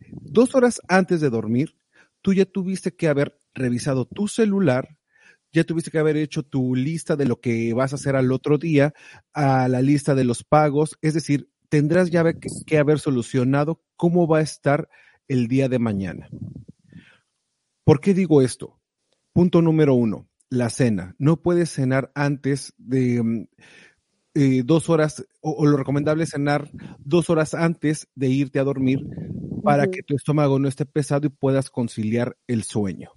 Dos horas antes de dormir, tú ya tuviste que haber revisado tu celular, ya tuviste que haber hecho tu lista de lo que vas a hacer al otro día, a la lista de los pagos, es decir, tendrás ya que, haber solucionado cómo va a estar el día de mañana. ¿Por qué digo esto? Punto número uno, la cena. No puedes cenar antes de mm, eh, dos horas, o, lo recomendable es cenar dos horas antes de irte a dormir para que tu estómago no esté pesado y puedas conciliar el sueño.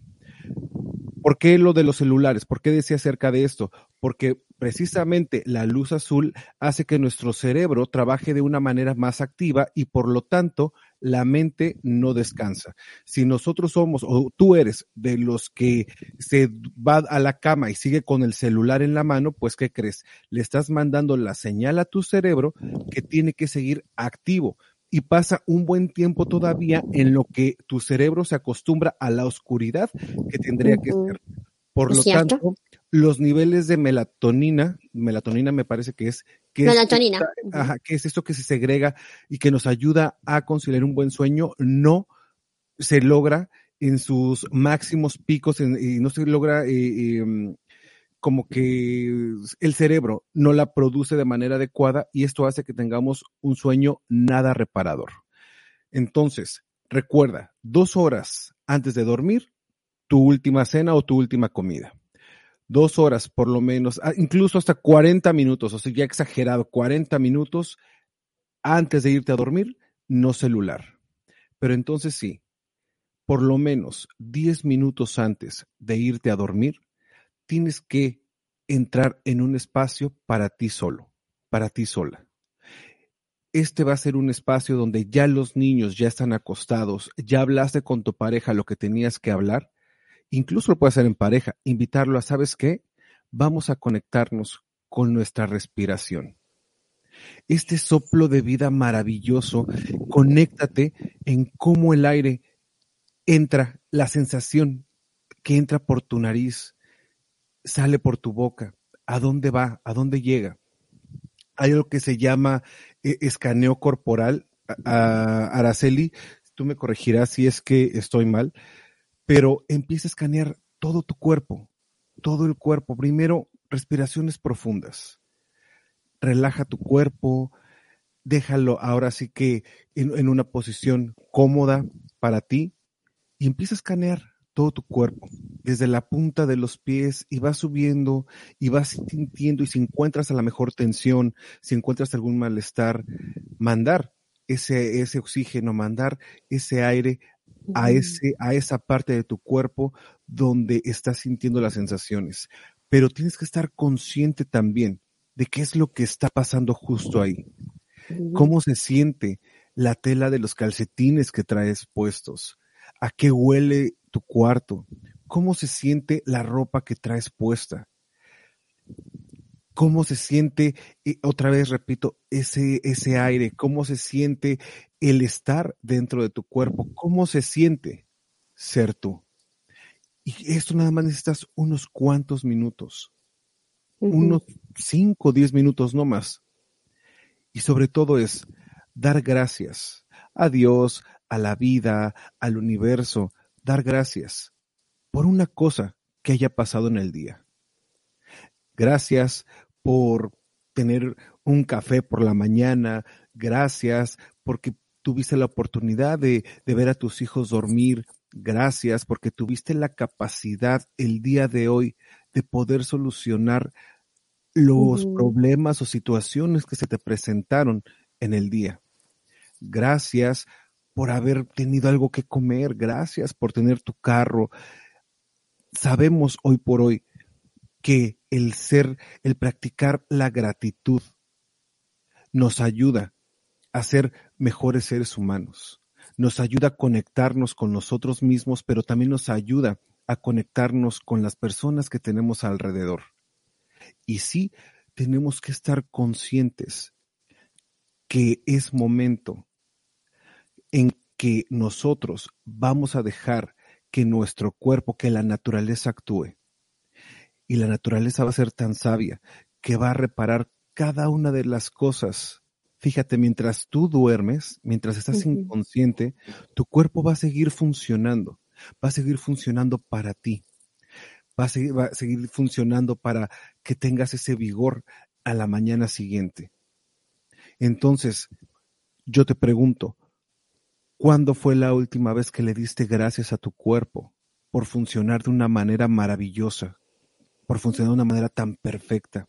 ¿Por qué lo de los celulares? ¿Por qué decía acerca de esto? Porque precisamente la luz azul hace que nuestro cerebro trabaje de una manera más activa y por lo tanto la mente no descansa. Si nosotros somos o tú eres de los que se va a la cama y sigue con el celular en la mano, pues ¿qué crees? Le estás mandando la señal a tu cerebro que tiene que seguir activo y pasa un buen tiempo todavía en lo que tu cerebro se acostumbra a la oscuridad que tendría que ser. Por lo tanto, los niveles de melatonina, melatonina me parece que es que melatonina. Es, que es esto que se segrega y que nos ayuda a conciliar un buen sueño, no se logra en sus máximos picos y no se logra eh, em, como que el cerebro no la produce de manera adecuada y esto hace que tengamos un sueño nada reparador. Entonces, recuerda, dos horas antes de dormir, tu última cena o tu última comida. Dos horas por lo menos, ah, incluso hasta 40 minutos, o sea, ya exagerado, 40 minutos antes de irte a dormir, no celular. Pero entonces sí, por lo menos 10 minutos antes de irte a dormir, tienes que entrar en un espacio para ti solo, para ti sola. Este va a ser un espacio donde ya los niños ya están acostados, ya hablaste con tu pareja lo que tenías que hablar, incluso lo puedes hacer en pareja, invitarlo a, ¿sabes qué? Vamos a conectarnos con nuestra respiración. Este soplo de vida maravilloso, conéctate en cómo el aire entra, la sensación que entra por tu nariz, sale por tu boca, a dónde va, a dónde llega. Hay algo que se llama eh, escaneo corporal, Araceli, tú me corregirás si es que estoy mal, pero empieza a escanear todo tu cuerpo, todo el cuerpo. Primero, respiraciones profundas. Relaja tu cuerpo, déjalo ahora sí que en una posición cómoda para ti y empieza a escanear todo tu cuerpo, desde la punta de los pies y vas subiendo y vas sintiendo y si encuentras a la mejor tensión, si encuentras algún malestar, mandar ese, ese oxígeno, mandar ese aire a, ese, a esa parte de tu cuerpo donde estás sintiendo las sensaciones. Pero tienes que estar consciente también de qué es lo que está pasando justo ahí. Cómo se siente la tela de los calcetines que traes puestos. A qué huele tu cuarto, cómo se siente la ropa que traes puesta, cómo se siente, otra vez repito, ese, ese aire, cómo se siente el estar dentro de tu cuerpo, cómo se siente ser tú. Y esto nada más necesitas unos cuantos minutos, unos cinco, diez minutos no más. Y sobre todo es dar gracias a Dios, a la vida, al universo, dar gracias por una cosa que haya pasado en el día. Gracias por tener un café por la mañana. Gracias porque tuviste la oportunidad de, ver a tus hijos dormir. Gracias porque tuviste la capacidad el día de hoy de poder solucionar los problemas o situaciones que se te presentaron en el día. Gracias por haber tenido algo que comer, gracias por tener tu carro. Sabemos hoy por hoy que el ser, el practicar la gratitud nos ayuda a ser mejores seres humanos, nos ayuda a conectarnos con nosotros mismos, pero también nos ayuda a conectarnos con las personas que tenemos alrededor. Y sí, tenemos que estar conscientes que es momento en que nosotros vamos a dejar que nuestro cuerpo, que la naturaleza actúe. Y la naturaleza va a ser tan sabia que va a reparar cada una de las cosas. Fíjate, mientras tú duermes, mientras estás inconsciente, tu cuerpo va a seguir funcionando, va a seguir funcionando para ti, va a seguir, va a seguir funcionando para que tengas ese vigor a la mañana siguiente. Entonces, yo te pregunto, ¿Cuándo fue la última vez que le diste gracias a tu cuerpo por funcionar de una manera maravillosa, por funcionar de una manera tan perfecta?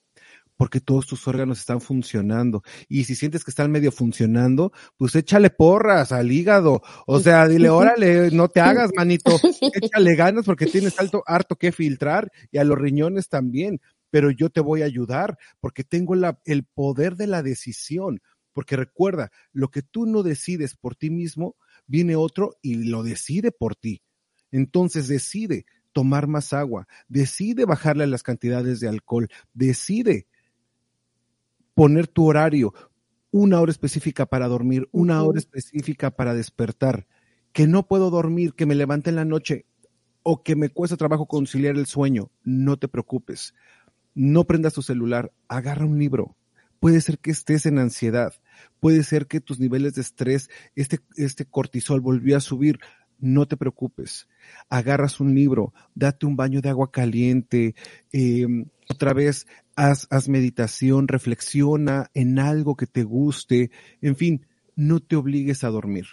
Porque todos tus órganos están funcionando. Y si sientes que están medio funcionando, pues échale porras al hígado. O sea, dile, órale, no te hagas, manito. Échale ganas porque tienes alto, harto que filtrar y a los riñones también. Pero yo te voy a ayudar porque tengo la, el poder de la decisión porque recuerda, lo que tú no decides por ti mismo, viene otro y lo decide por ti. Entonces decide tomar más agua, decide bajarle las cantidades de alcohol, decide poner tu horario, una hora específica para dormir, una hora específica para despertar, que no puedo dormir, que me levante en la noche o que me cuesta trabajo conciliar el sueño, no te preocupes. No prendas tu celular, agarra un libro, Puede ser que estés en ansiedad, puede ser que tus niveles de estrés, este, este cortisol volvió a subir. No te preocupes. Agarras un libro, date un baño de agua caliente, em, otra vez haz, haz meditación, reflexiona en algo que te guste, en fin, no te obligues a dormir.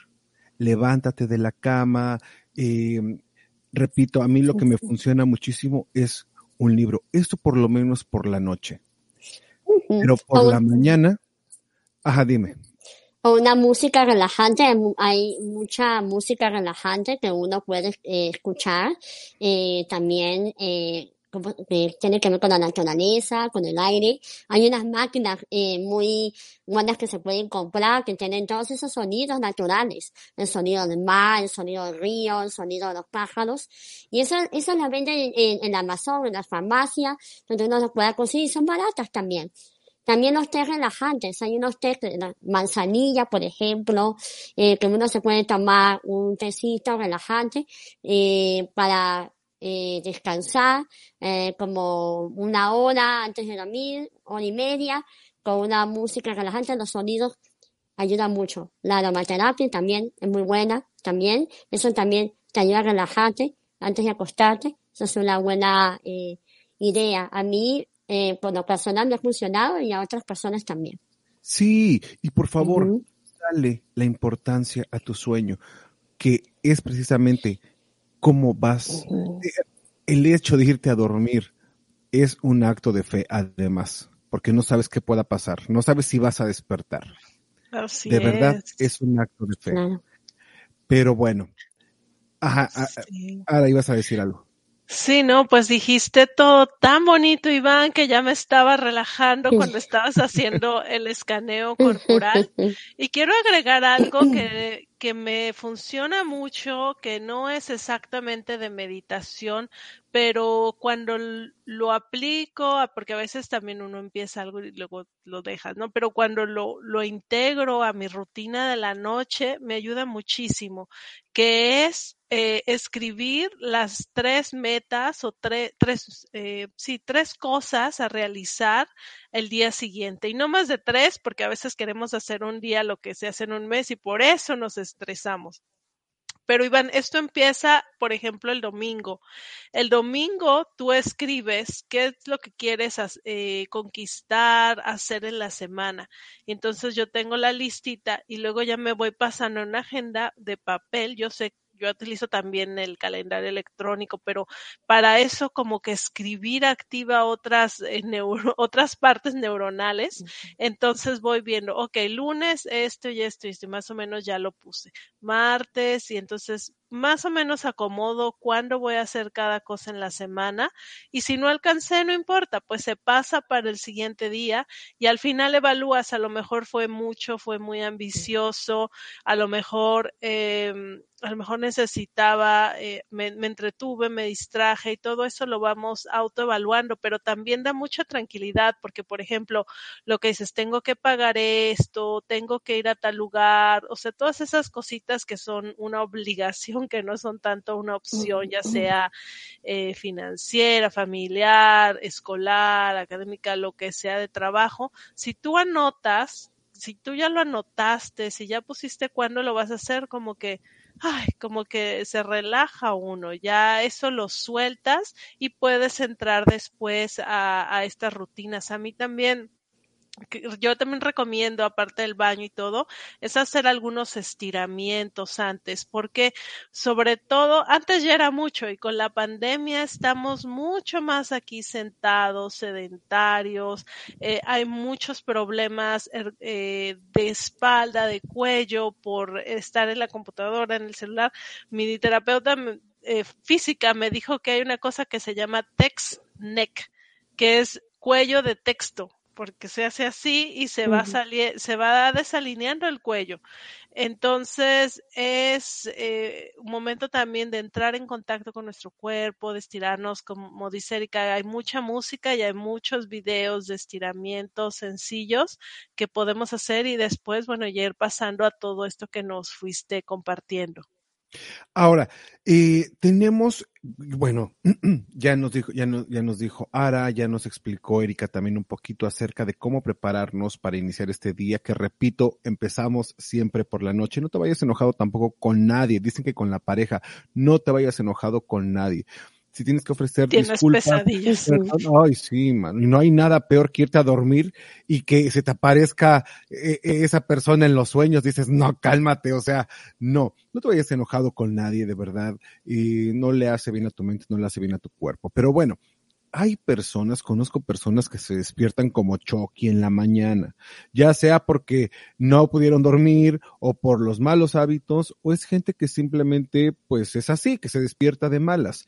levántate de la cama. Eh, repito, a mí lo que me funciona muchísimo es un libro. Esto por lo menos por la noche. Pero por la mañana, ajá, dime. Una música relajante, hay mucha música relajante que uno puede eh, escuchar. Eh, también eh, tiene que ver con la naturaleza, con el aire. Hay unas máquinas eh, muy buenas que se pueden comprar que tienen todos esos sonidos naturales. El sonido del mar, el sonido del río, el sonido de los pájaros. Y eso, eso las venden en, en, Amazon, en las farmacias, donde uno los puede conseguir. Son baratas también. También los té relajantes. Hay unos té de manzanilla, por ejemplo, eh, que uno se puede tomar un tecito relajante eh, para eh, descansar como una hora antes de dormir, hora y media, con una música relajante, los sonidos ayudan mucho. La aromaterapia también es muy buena, también. Eso también te ayuda a relajarte antes de acostarte. Eso es una buena idea. A mí, eh, por lo personal, me ha funcionado y a otras personas también. Sí, y por favor, dale la importancia a tu sueño, que es precisamente cómo vas. El hecho de irte a dormir es un acto de fe, además, porque no sabes qué pueda pasar, no sabes si vas a despertar. Así de verdad, es. es un acto de fe. Claro. Pero bueno, ajá, Sí. ahora ibas a decir algo. Sí, no, pues dijiste todo tan bonito, Iván, que ya me estaba relajando cuando estabas haciendo el escaneo corporal. Y quiero agregar algo que, que me funciona mucho, que no es exactamente de meditación, pero cuando lo aplico, ah, porque a veces también uno empieza algo y luego lo dejas, ¿no? Pero cuando lo, lo integro a mi rutina de la noche, me ayuda muchísimo, que es eh, escribir las tres metas o tre- tres, eh, sí, tres cosas a realizar el día siguiente. Y no más de tres, porque a veces queremos hacer un día lo que se hace en un mes y por eso nos estresamos. Pero Iván, esto empieza, por ejemplo, el domingo. El domingo tú escribes qué es lo que quieres eh, conquistar, hacer en la semana. Y entonces yo tengo la listita y luego ya me voy pasando una agenda de papel. Yo sé, yo utilizo también el calendario electrónico, pero para eso como que escribir activa otras, eh, neuro- otras partes neuronales. Entonces voy viendo, ok, lunes esto y esto y esto, y más o menos ya lo puse. Martes, y entonces más o menos acomodo cuándo voy a hacer cada cosa en la semana. Y si no alcancé, no importa, pues se pasa para el siguiente día y al final evalúas, a lo mejor fue mucho, fue muy ambicioso, a lo mejor, eh, a lo mejor necesitaba, eh, me, me entretuve, me distraje y todo eso lo vamos autoevaluando, pero también da mucha tranquilidad porque, por ejemplo, lo que dices, tengo que pagar esto, tengo que ir a tal lugar, o sea, todas esas cositas que son una obligación, que no son tanto una opción, ya sea eh, financiera, familiar, escolar, académica, lo que sea de trabajo, si tú anotas, si tú ya lo anotaste, si ya pusiste cuándo lo vas a hacer, como que ay, como que se relaja uno, ya eso lo sueltas y puedes entrar después a, a estas rutinas. A mí también, yo también recomiendo, aparte del baño y todo, es hacer algunos estiramientos antes, porque sobre todo, antes ya era mucho y con la pandemia estamos mucho más aquí sentados, sedentarios, eh, hay muchos problemas er, eh, de espalda, de cuello por estar en la computadora, en el celular. Mi terapeuta eh, física me dijo que hay una cosa que se llama text neck, que es cuello de texto porque se hace así y se va, salir, se va desalineando el cuello. Entonces es eh, un momento también de entrar en contacto con nuestro cuerpo, de estirarnos, como dice Erika, hay mucha música y hay muchos videos de estiramientos sencillos que podemos hacer y después, bueno, ya ir pasando a todo esto que nos fuiste compartiendo. Ahora, eh, tenemos, bueno, ya nos dijo, ya, no, ya nos dijo Ara, ya nos explicó Erika también un poquito acerca de cómo prepararnos para iniciar este día, que repito, empezamos siempre por la noche. No te vayas enojado tampoco con nadie. Dicen que con la pareja, no te vayas enojado con nadie. Si tienes que ofrecer Tienes disculpas. pesadillas. Ay, sí, man. Y no hay nada peor que irte a dormir y que se te aparezca eh, eh, esa persona en los sueños. Dices, no, cálmate. O sea, no, no te vayas enojado con nadie, de verdad. Y no le hace bien a tu mente, no le hace bien a tu cuerpo. Pero bueno, hay personas, conozco personas que se despiertan como Chucky en la mañana, ya sea porque no pudieron dormir o por los malos hábitos, o es gente que simplemente pues es así, que se despierta de malas.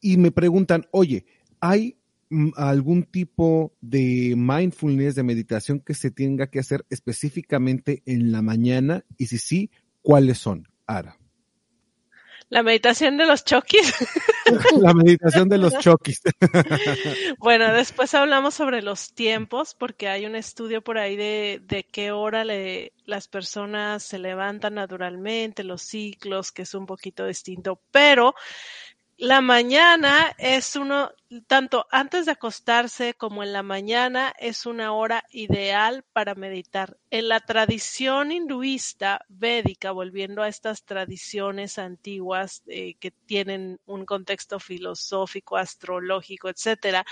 Y me preguntan, oye, ¿hay mm, algún tipo de mindfulness, de meditación que se tenga que hacer específicamente en la mañana? Y si sí, ¿cuáles son? Ara. La meditación de los choquis. La meditación de los choquis. bueno, después hablamos sobre los tiempos, porque hay un estudio por ahí de, de qué hora le, las personas se levantan naturalmente, los ciclos, que es un poquito distinto, pero la mañana es uno, tanto antes de acostarse como en la mañana es una hora ideal para meditar. En la tradición hinduista védica, volviendo a estas tradiciones antiguas eh, que tienen un contexto filosófico, astrológico, etcétera,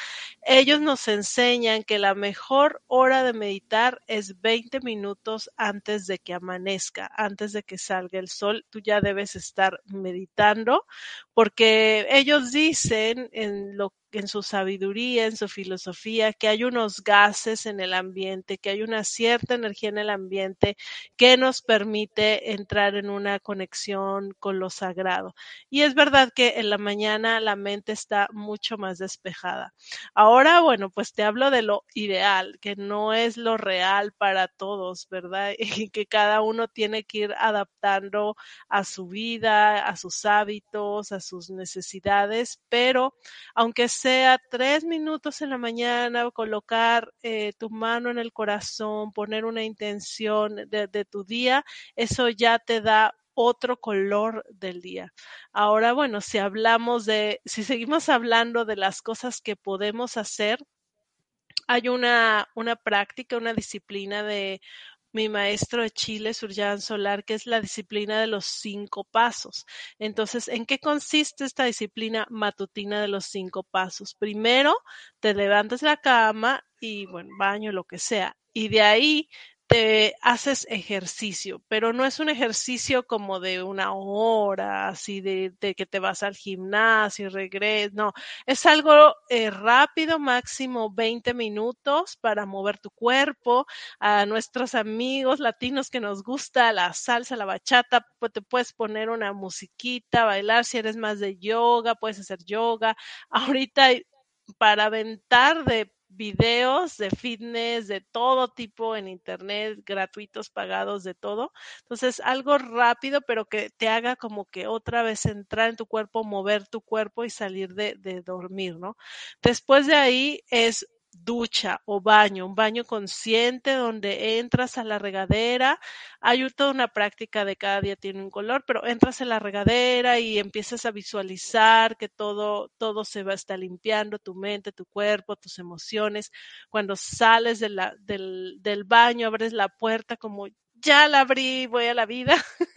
ellos nos enseñan que la mejor hora de meditar es 20 minutos antes de que amanezca, antes de que salga el sol. Tú ya debes estar meditando porque ellos dicen en lo en su sabiduría, en su filosofía, que hay unos gases en el ambiente, que hay una cierta energía en el ambiente que nos permite entrar en una conexión con lo sagrado. Y es verdad que en la mañana la mente está mucho más despejada. Ahora, bueno, pues te hablo de lo ideal, que no es lo real para todos, ¿verdad? Y que cada uno tiene que ir adaptando a su vida, a sus hábitos, a sus necesidades, pero aunque sea tres minutos en la mañana, colocar eh, tu mano en el corazón, poner una intención de, de tu día, eso ya te da otro color del día. Ahora, bueno, si hablamos de, si seguimos hablando de las cosas que podemos hacer, hay una, una práctica, una disciplina de mi maestro de Chile, Surjan Solar, que es la disciplina de los cinco pasos. Entonces, ¿en qué consiste esta disciplina matutina de los cinco pasos? Primero, te levantas la cama y, bueno, baño, lo que sea. Y de ahí te haces ejercicio, pero no es un ejercicio como de una hora, así de, de que te vas al gimnasio y regresas, no, es algo eh, rápido, máximo 20 minutos para mover tu cuerpo. A nuestros amigos latinos que nos gusta la salsa, la bachata, pues te puedes poner una musiquita, bailar, si eres más de yoga, puedes hacer yoga. Ahorita para aventar de videos de fitness de todo tipo en internet, gratuitos, pagados, de todo. Entonces, algo rápido, pero que te haga como que otra vez entrar en tu cuerpo, mover tu cuerpo y salir de, de dormir, ¿no? Después de ahí es ducha o baño, un baño consciente donde entras a la regadera. Hay toda una práctica de cada día tiene un color, pero entras en la regadera y empiezas a visualizar que todo, todo se va a estar limpiando, tu mente, tu cuerpo, tus emociones. Cuando sales de la, del, del baño, abres la puerta como ya la abrí, voy a la vida.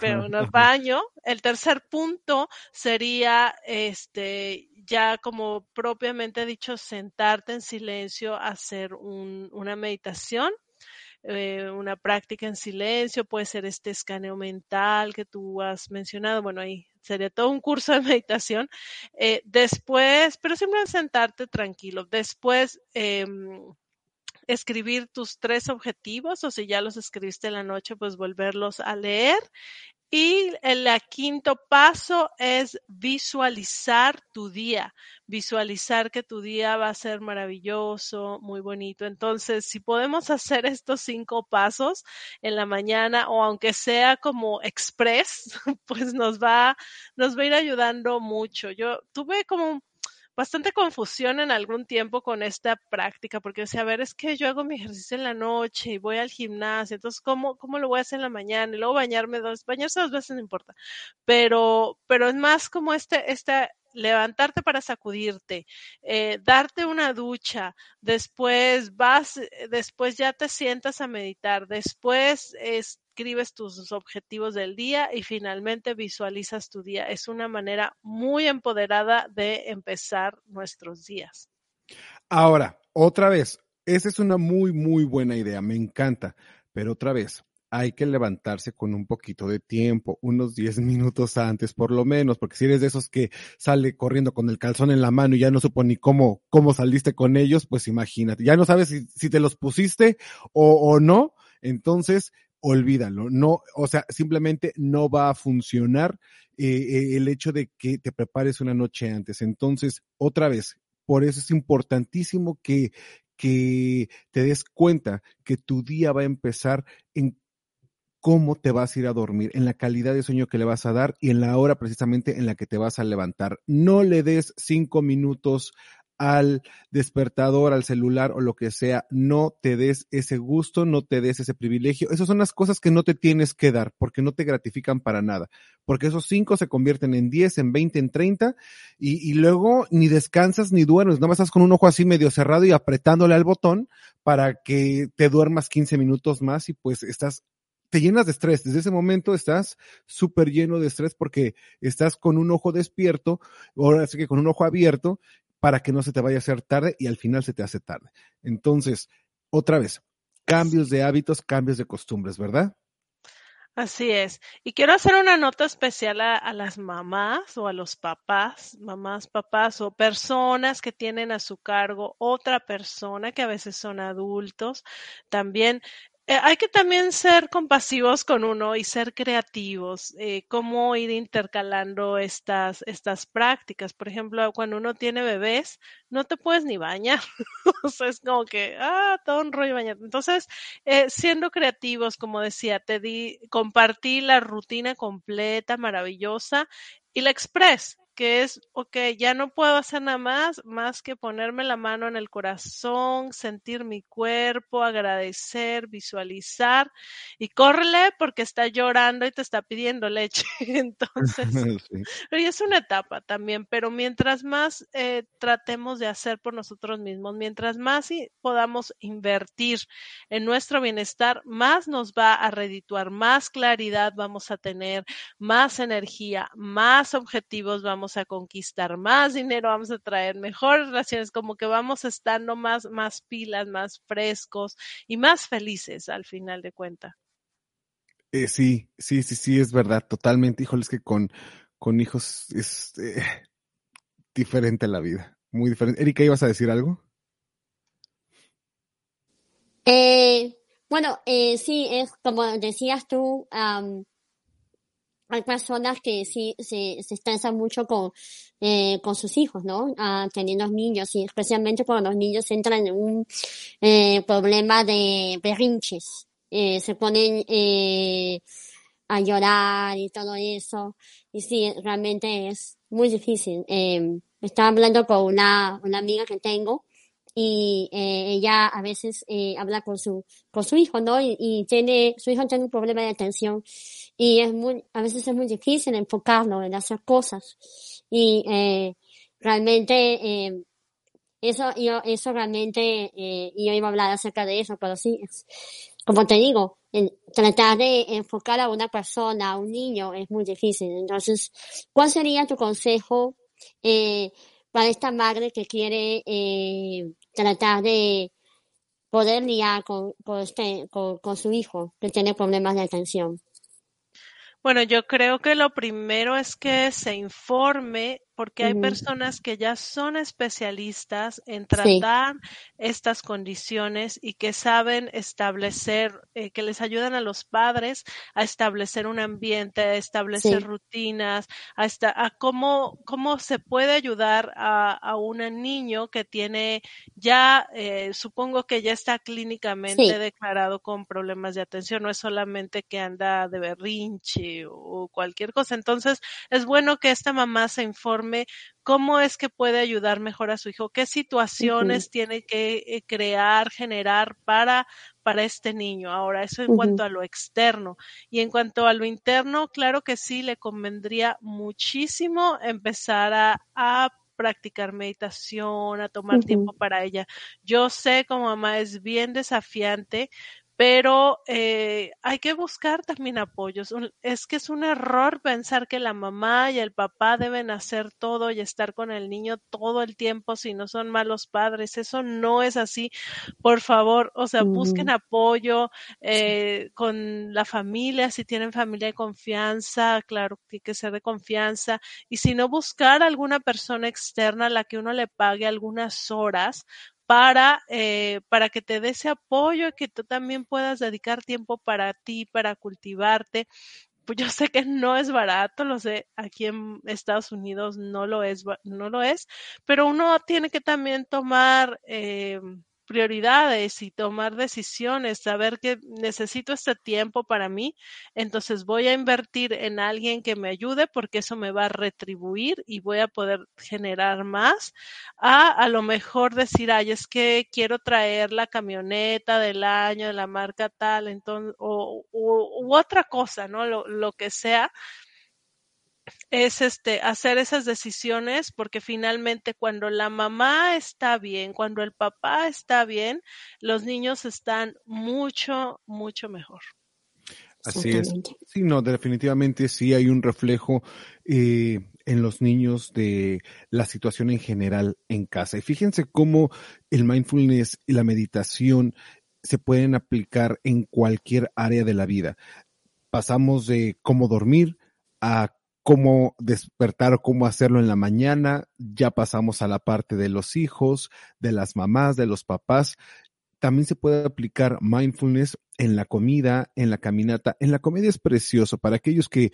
pero no baño. El tercer punto sería este ya como propiamente dicho, sentarte en silencio, hacer un, una meditación, eh, una práctica en silencio, puede ser este escaneo mental que tú has mencionado, bueno, ahí sería todo un curso de meditación. Eh, después, pero siempre sentarte tranquilo. Después, eh, escribir tus tres objetivos o si ya los escribiste en la noche, pues volverlos a leer y el quinto paso es visualizar tu día, visualizar que tu día va a ser maravilloso, muy bonito. Entonces, si podemos hacer estos cinco pasos en la mañana o aunque sea como express, pues nos va, nos va a ir ayudando mucho. Yo tuve como bastante confusión en algún tiempo con esta práctica, porque decía, a ver, es que yo hago mi ejercicio en la noche y voy al gimnasio, entonces, ¿cómo, cómo lo voy a hacer en la mañana? Y luego bañarme dos, bañarse dos veces no importa, pero, pero es más como este, este, levantarte para sacudirte, eh, darte una ducha, después vas, después ya te sientas a meditar, después es escribes tus objetivos del día y finalmente visualizas tu día. Es una manera muy empoderada de empezar nuestros días. Ahora, otra vez, esa es una muy, muy buena idea, me encanta, pero otra vez, hay que levantarse con un poquito de tiempo, unos 10 minutos antes por lo menos, porque si eres de esos que sale corriendo con el calzón en la mano y ya no supo ni cómo, cómo saliste con ellos, pues imagínate, ya no sabes si, si te los pusiste o, o no, entonces olvídalo, no, o sea, simplemente no va a funcionar eh, eh, el hecho de que te prepares una noche antes. Entonces, otra vez, por eso es importantísimo que, que te des cuenta que tu día va a empezar en cómo te vas a ir a dormir, en la calidad de sueño que le vas a dar y en la hora precisamente en la que te vas a levantar. No le des cinco minutos al despertador, al celular o lo que sea, no te des ese gusto, no te des ese privilegio. Esas son las cosas que no te tienes que dar porque no te gratifican para nada, porque esos cinco se convierten en diez, en veinte, en treinta y, y luego ni descansas ni duermes, nada más estás con un ojo así medio cerrado y apretándole al botón para que te duermas quince minutos más y pues estás te llenas de estrés. Desde ese momento estás súper lleno de estrés porque estás con un ojo despierto, ahora sí que con un ojo abierto, para que no se te vaya a hacer tarde y al final se te hace tarde. Entonces, otra vez, cambios de hábitos, cambios de costumbres, ¿verdad? Así es. Y quiero hacer una nota especial a, a, las mamás o a los papás, mamás, papás o personas que tienen a su cargo otra persona que a veces son adultos. También eh, hay que también ser compasivos con uno y ser creativos, eh, cómo ir intercalando estas, estas prácticas. Por ejemplo, cuando uno tiene bebés, no te puedes ni bañar. o sea, es como que, ah, todo un rollo bañar. Entonces, eh, siendo creativos, como decía, te di, compartí la rutina completa, maravillosa, y la express que es, ok, ya no puedo hacer nada más, más que ponerme la mano en el corazón, sentir mi cuerpo, agradecer, visualizar y córrele porque está llorando y te está pidiendo leche. Entonces, sí. es una etapa también, pero mientras más eh, tratemos de hacer por nosotros mismos, mientras más podamos invertir en nuestro bienestar, más nos va a redituar, más claridad vamos a tener, más energía, más objetivos vamos a conquistar más dinero, vamos a traer mejores relaciones, como que vamos estando más, más pilas, más frescos y más felices al final de cuenta. Eh, sí, sí, sí, sí, es verdad, totalmente. Híjoles que con, con hijos es eh, diferente la vida, muy diferente. Erika, ¿ibas a decir algo? Eh, bueno, eh, sí, es como decías tú, um, hay personas que sí se, se estresan mucho con, eh, con sus hijos, ¿no? Ah, teniendo niños y especialmente cuando los niños entran en un eh, problema de berrinches. Eh, se ponen eh, a llorar y todo eso. Y sí, realmente es muy difícil. Eh, estaba hablando con una, una amiga que tengo y eh, ella a veces eh, habla con su con su hijo no y, tiene su hijo tiene un problema de atención y es muy a veces es muy difícil enfocarlo en hacer cosas. Y eh, realmente eh, eso yo eso realmente eh, yo iba a hablar acerca de eso pero sí es, como te digo en, tratar de enfocar a una persona a un niño es muy difícil. Entonces cuál sería tu consejo eh, para esta madre que quiere eh, tratar de poder lidiar con, con, este, con, con su hijo que tiene problemas de atención. Bueno, yo creo que lo primero es que se informe porque hay personas que ya son especialistas en tratar sí. estas condiciones y que saben establecer, eh, que les ayudan a los padres a establecer un ambiente, a establecer sí. rutinas, a, esta, a cómo, cómo se puede ayudar a, a un niño que tiene ya, eh, supongo que ya está clínicamente sí. declarado con problemas de atención, no es solamente que anda de berrinche o cualquier cosa. Entonces, es bueno que esta mamá se informe cómo es que puede ayudar mejor a su hijo, qué situaciones uh -huh. tiene que eh, crear, generar para, para este niño. Ahora, eso en uh -huh. cuanto a lo externo. Y en cuanto a lo interno, claro que sí, le convendría muchísimo empezar a, a practicar meditación, a tomar uh -huh. tiempo para ella. Yo sé como mamá es bien desafiante, pero eh, hay que buscar también apoyos. Es que es un error pensar que la mamá y el papá deben hacer todo y estar con el niño todo el tiempo si no son malos padres. Eso no es así. Por favor, o sea, busquen apoyo eh, con la familia, si tienen familia de confianza, claro, tiene que ser de confianza. Y si no, buscar alguna persona externa a la que uno le pague algunas horas para, eh, para que te dé ese apoyo y que tú también puedas dedicar tiempo para ti, para cultivarte. Pues yo sé que no es barato, lo sé, aquí en Estados Unidos no lo es, no lo es, pero uno tiene que también tomar eh, prioridades y tomar decisiones, saber que necesito este tiempo para mí, entonces voy a invertir en alguien que me ayude porque eso me va a retribuir y voy a poder generar más a a lo mejor decir, ay, es que quiero traer la camioneta del año de la marca tal, entonces, o, u otra cosa, ¿no? Lo, lo que sea, es este hacer esas decisiones porque finalmente cuando la mamá está bien, cuando el papá está bien, los niños están mucho, mucho mejor. Así es. Sí, no, definitivamente sí hay un reflejo eh, en los niños de la situación en general en casa. Y fíjense cómo el mindfulness y la meditación se pueden aplicar en cualquier área de la vida. Pasamos de cómo dormir a cómo despertar o cómo hacerlo en la mañana. Ya pasamos a la parte de los hijos, de las mamás, de los papás. También se puede aplicar mindfulness en la comida, en la caminata. En la comida es precioso para aquellos que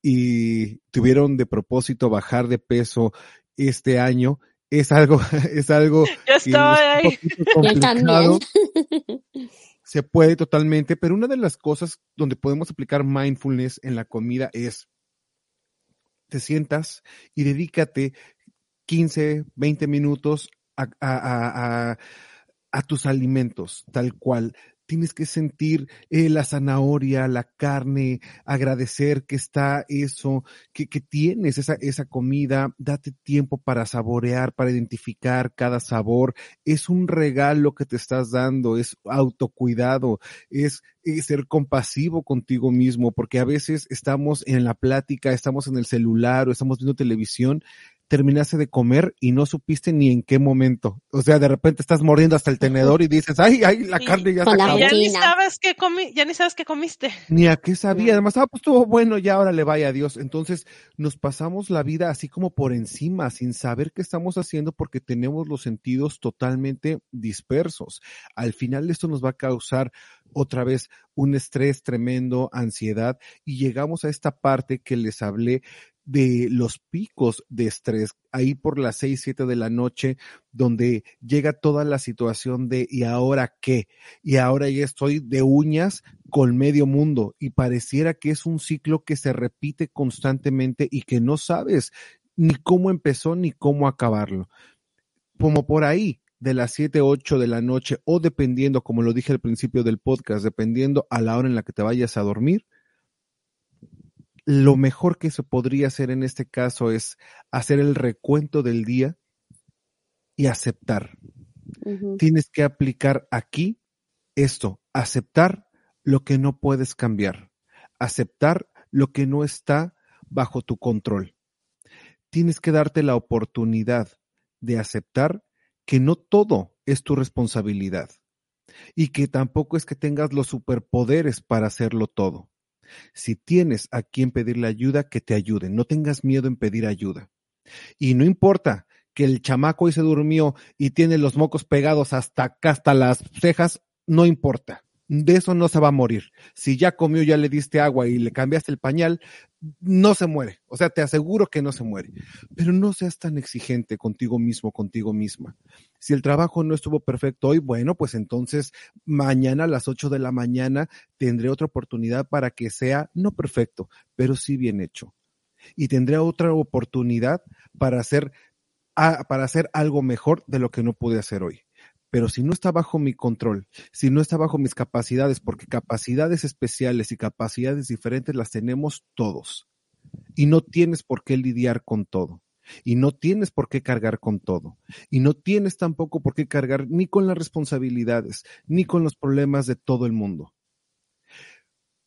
y tuvieron de propósito bajar de peso este año. Es algo, es algo Yo estoy ahí. también. Se puede totalmente, pero una de las cosas donde podemos aplicar mindfulness en la comida es te sientas y dedícate 15, 20 minutos a, a, tus alimentos, tal cual tienes que sentir eh, la zanahoria, la carne, agradecer que está eso, que, que tienes esa, esa comida, date tiempo para saborear, para identificar cada sabor. Es un regalo que te estás dando, es autocuidado, es, es ser compasivo contigo mismo, porque a veces estamos en la plática, estamos en el celular o estamos viendo televisión terminaste de comer y no supiste ni en qué momento. O sea, de repente estás mordiendo hasta el tenedor y dices, ay, ay, la Y- carne ya se acabó. Ya ni sabes qué comi, ya ni sabes qué comiste. Ni a qué sabía. Además, ah, pues estuvo bueno, ya ahora le vaya a Dios. Entonces, nos pasamos la vida así como por encima, sin saber qué estamos haciendo porque tenemos los sentidos totalmente dispersos. Al final, esto nos va a causar otra vez un estrés tremendo, ansiedad, y llegamos a esta parte que les hablé de los picos de estrés, ahí por las seis, siete de la noche, donde llega toda la situación de ¿y ahora qué? Y ahora ya estoy de uñas con medio mundo y pareciera que es un ciclo que se repite constantemente y que no sabes ni cómo empezó ni cómo acabarlo. Como por ahí, de las 7, 8 de la noche o dependiendo, como lo dije al principio del podcast, dependiendo a la hora en la que te vayas a dormir, lo mejor que se podría hacer en este caso es hacer el recuento del día y aceptar. Tienes que aplicar aquí esto, aceptar lo que no puedes cambiar, aceptar lo que no está bajo tu control. Tienes que darte la oportunidad de aceptar que no todo es tu responsabilidad y que tampoco es que tengas los superpoderes para hacerlo todo. Si tienes a quien pedirle ayuda, que te ayuden. No tengas miedo en pedir ayuda. Y no importa que el chamaco hoy se durmió y tiene los mocos pegados hasta hasta las cejas, no importa. De eso no se va a morir. Si ya comió, ya le diste agua y le cambiaste el pañal, no se muere. O sea, te aseguro que no se muere. Pero no seas tan exigente contigo mismo, contigo misma. Si el trabajo no estuvo perfecto hoy, bueno, pues entonces mañana a las 8 de la mañana tendré otra oportunidad para que sea no perfecto, pero sí bien hecho. Y tendré otra oportunidad para hacer, a- para hacer algo mejor de lo que no pude hacer hoy. Pero si no está bajo mi control, si no está bajo mis capacidades, porque capacidades especiales y capacidades diferentes las tenemos todos. Y no tienes por qué lidiar con todo. Y no tienes por qué cargar con todo. Y no tienes tampoco por qué cargar ni con las responsabilidades, ni con los problemas de todo el mundo.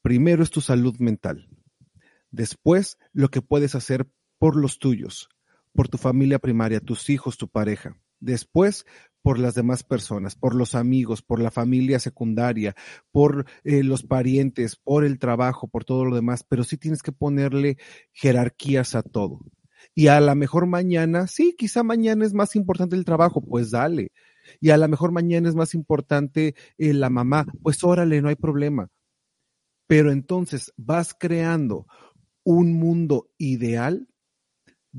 Primero es tu salud mental. Después, lo que puedes hacer por los tuyos, por tu familia primaria, tus hijos, tu pareja. Después, por las demás personas, por los amigos, por la familia secundaria, por eh, los parientes, por el trabajo, por todo lo demás, pero sí tienes que ponerle jerarquías a todo. Y a lo mejor mañana, sí, quizá mañana es más importante el trabajo, pues dale. Y a lo mejor mañana es más importante eh, la mamá, pues órale, no hay problema. Pero entonces vas creando un mundo ideal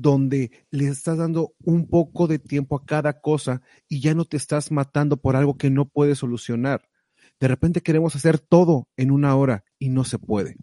donde le estás dando un poco de tiempo a cada cosa y ya no te estás matando por algo que no puedes solucionar. De repente queremos hacer todo en una hora y no se puede.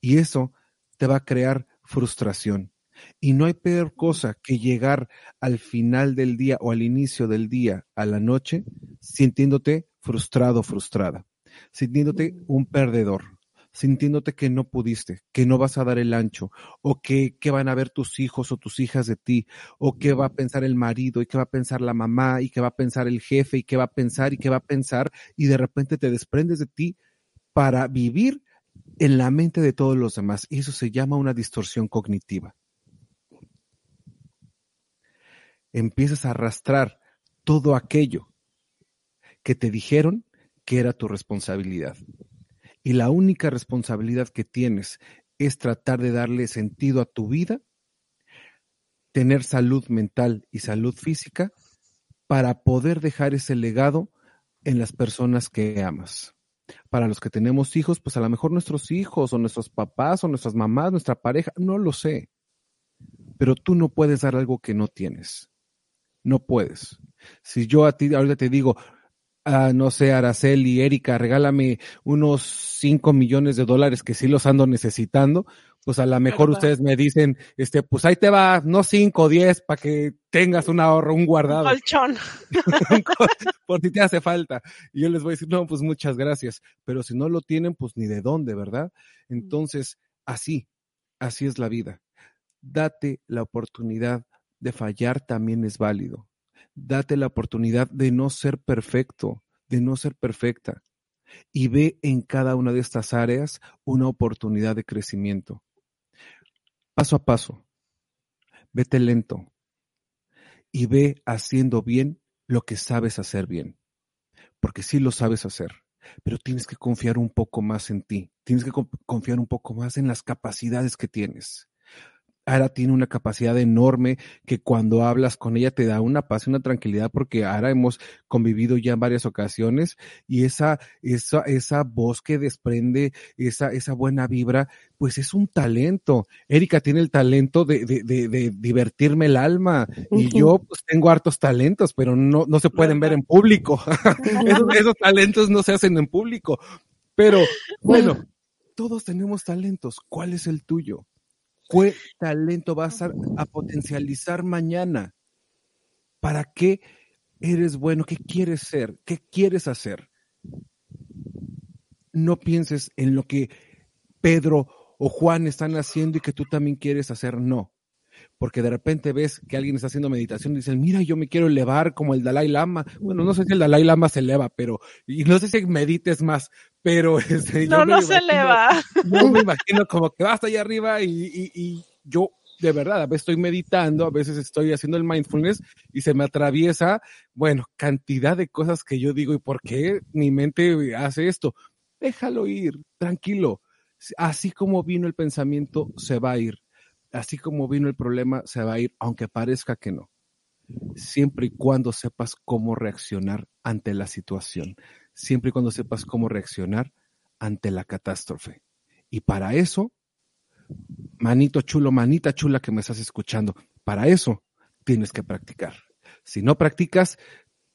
Y eso te va a crear frustración. Y no hay peor cosa que llegar al final del día o al inicio del día, a la noche, sintiéndote frustrado, frustrada, sintiéndote un perdedor, sintiéndote que no pudiste, que no vas a dar el ancho, o que, que van a ver tus hijos o tus hijas de ti, o qué va a pensar el marido, y qué va a pensar la mamá, y qué va a pensar el jefe, y qué va a pensar, y qué va a pensar, y de repente te desprendes de ti para vivir en la mente de todos los demás. Y eso se llama una distorsión cognitiva. Empiezas a arrastrar todo aquello que te dijeron que era tu responsabilidad y la única responsabilidad que tienes es tratar de darle sentido a tu vida, tener salud mental y salud física para poder dejar ese legado en las personas que amas. Para los que tenemos hijos, pues a lo mejor nuestros hijos o nuestros papás o nuestras mamás, nuestra pareja, no lo sé. Pero tú no puedes dar algo que no tienes. No puedes. Si yo a ti ahorita te digo, ah, no sé, Araceli, Erika, regálame unos 5 millones de dólares que sí los ando necesitando, pues a lo mejor ustedes me dicen, este, pues ahí te va, no 5, 10, para que tengas un ahorro, un guardado. Colchón. Por si te hace falta. Y yo les voy a decir, no, pues muchas gracias. Pero si no lo tienen, pues ni de dónde, ¿verdad? Entonces, así, así es la vida. Date la oportunidad de fallar también es válido date la oportunidad de no ser perfecto, de no ser perfecta. Y ve en cada una de estas áreas una oportunidad de crecimiento. Paso a paso. Vete lento. Y ve haciendo bien lo que sabes hacer bien. Porque sí lo sabes hacer. Pero tienes que confiar un poco más en ti. Tienes que confiar un poco más en las capacidades que tienes. Ara tiene una capacidad enorme que cuando hablas con ella te da una paz y una tranquilidad porque Ara hemos convivido ya en varias ocasiones y esa, esa, esa voz que desprende, esa, esa buena vibra, pues es un talento. Erika tiene el talento de, de, de, divertirme el alma y yo pues tengo hartos talentos, pero no, no se pueden ver en público. esos, esos talentos no se hacen en público. Pero bueno, todos tenemos talentos. ¿Cuál es el tuyo? ¿Qué talento vas a, a potencializar mañana? ¿Para qué eres bueno? ¿Qué quieres ser? ¿Qué quieres hacer? No pienses en lo que Pedro o Juan están haciendo y que tú también quieres hacer. No porque de repente ves que alguien está haciendo meditación y dicen, mira, yo me quiero elevar como el Dalai Lama. Bueno, no sé si el Dalai Lama se eleva, pero, y no sé si medites más, pero este, no, no se eleva. Yo me imagino como que va hasta allá arriba y, y, y yo de verdad, a veces estoy meditando, a veces estoy haciendo el mindfulness y se me atraviesa, bueno, cantidad de cosas que yo digo, ¿y por qué mi mente hace esto? Déjalo ir, tranquilo. Así como vino el pensamiento, se va a ir así como vino el problema, se va a ir, aunque parezca que no. Siempre y cuando sepas cómo reaccionar ante la situación. Siempre y cuando sepas cómo reaccionar ante la catástrofe. Y para eso, manito chulo, manita chula que me estás escuchando, para eso tienes que practicar. Si no practicas,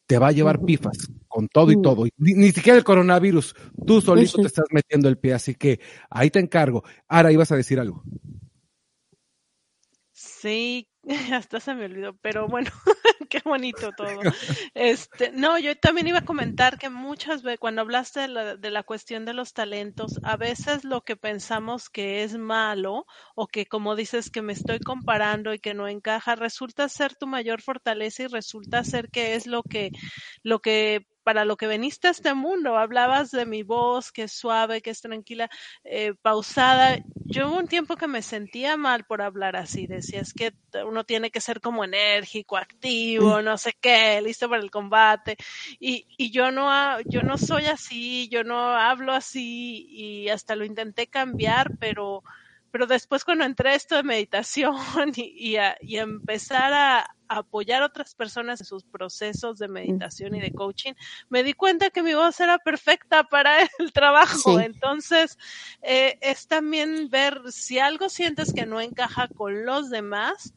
te va a llevar pifas con todo y todo. Ni, ni, siquiera el coronavirus. Tú solito te estás metiendo el pie, así que ahí te encargo. Ahora ibas a decir algo. Sí, hasta se me olvidó, pero bueno, qué bonito todo. Este, no, yo también iba a comentar que muchas veces cuando hablaste de la, de la cuestión de los talentos, a veces lo que pensamos que es malo o que como dices que me estoy comparando y que no encaja, resulta ser tu mayor fortaleza y resulta ser que es lo que lo que para lo que veniste a este mundo. Hablabas de mi voz, que es suave, que es tranquila, eh, pausada. Yo hubo un tiempo que me sentía mal por hablar así. Decías que uno tiene que ser como enérgico, activo, no sé qué, listo para el combate. Y, y yo no, yo no soy así, yo no hablo así y hasta lo intenté cambiar, pero pero después cuando entré a esto de meditación y, y, a, y a empezar a, apoyar a otras personas en sus procesos de meditación y de coaching, me di cuenta que mi voz era perfecta para el trabajo. Sí. Entonces, eh, es también ver si algo sientes que no encaja con los demás,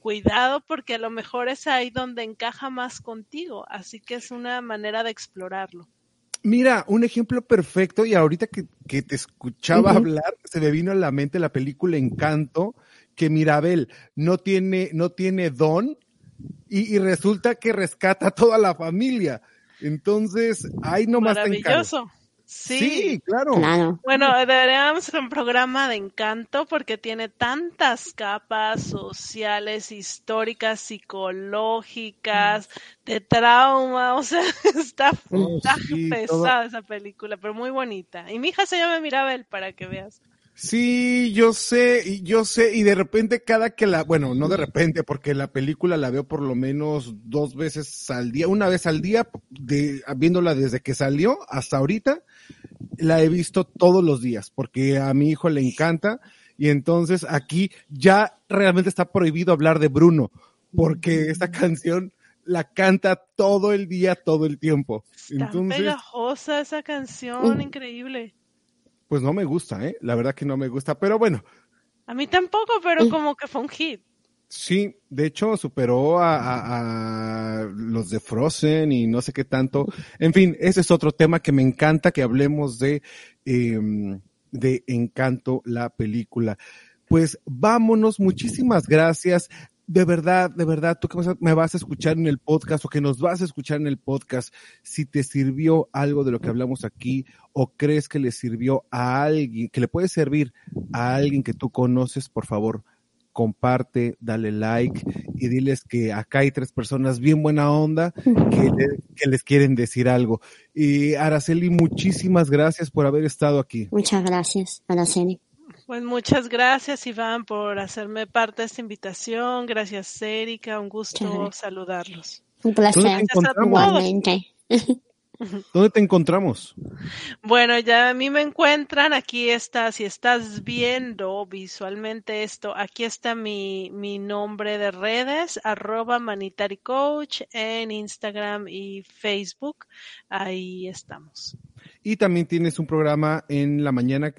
cuidado porque a lo mejor es ahí donde encaja más contigo. Así que es una manera de explorarlo. Mira, un ejemplo perfecto y ahorita que, que te escuchaba hablar, se me vino a la mente la película Encanto, que Mirabel no tiene, no tiene don y, y resulta que rescata a toda la familia. Entonces, ahí nomás te encargo. Maravilloso. Sí. Sí, claro. Claro. Bueno, deberíamos un programa de encanto porque tiene tantas capas sociales, históricas, psicológicas, de trauma, o sea, está, Oh, sí, pesada todo- esa película, pero muy bonita. Y mi hija se llama Mirabel para que veas. Sí, yo sé, y yo sé, y de repente cada que la, bueno, no de repente, porque la película la veo por lo menos dos veces al día, una vez al día, de, viéndola desde que salió hasta ahorita, la he visto todos los días, porque a mi hijo le encanta, y entonces aquí ya realmente está prohibido hablar de Bruno, porque esta canción la canta todo el día, todo el tiempo. Pegajosa esa canción, increíble. Pues no me gusta, ¿eh? La verdad que no me gusta, pero bueno, A mí tampoco, pero como que fue un hit. Sí, de hecho superó a, a- a los de Frozen y no sé qué tanto. En fin, ese es otro tema que me encanta que hablemos de, em, de Encanto, la película. Pues vámonos, muchísimas gracias. De verdad, de verdad, tú que me vas a escuchar en el podcast o que nos vas a escuchar en el podcast, si te sirvió algo de lo que hablamos aquí o crees que le sirvió a alguien, que le puede servir a alguien que tú conoces, por favor, comparte, dale like y diles que acá hay tres personas bien buena onda que, que les quieren decir algo. Y Araceli, muchísimas gracias por haber estado aquí. Muchas gracias, Araceli. Pues muchas gracias, Iván, por hacerme parte de esta invitación. Gracias, Erika. Un gusto Chévere. saludarlos. Un ¿Dónde te placer. encontramos? Igualmente. ¿Dónde te encontramos? Bueno, ya a mí me encuentran, aquí está, si estás viendo visualmente esto, aquí está mi, mi nombre de redes, arroba Manitari Coach en Instagram y Facebook. Ahí estamos. Y también tienes un programa en la mañana,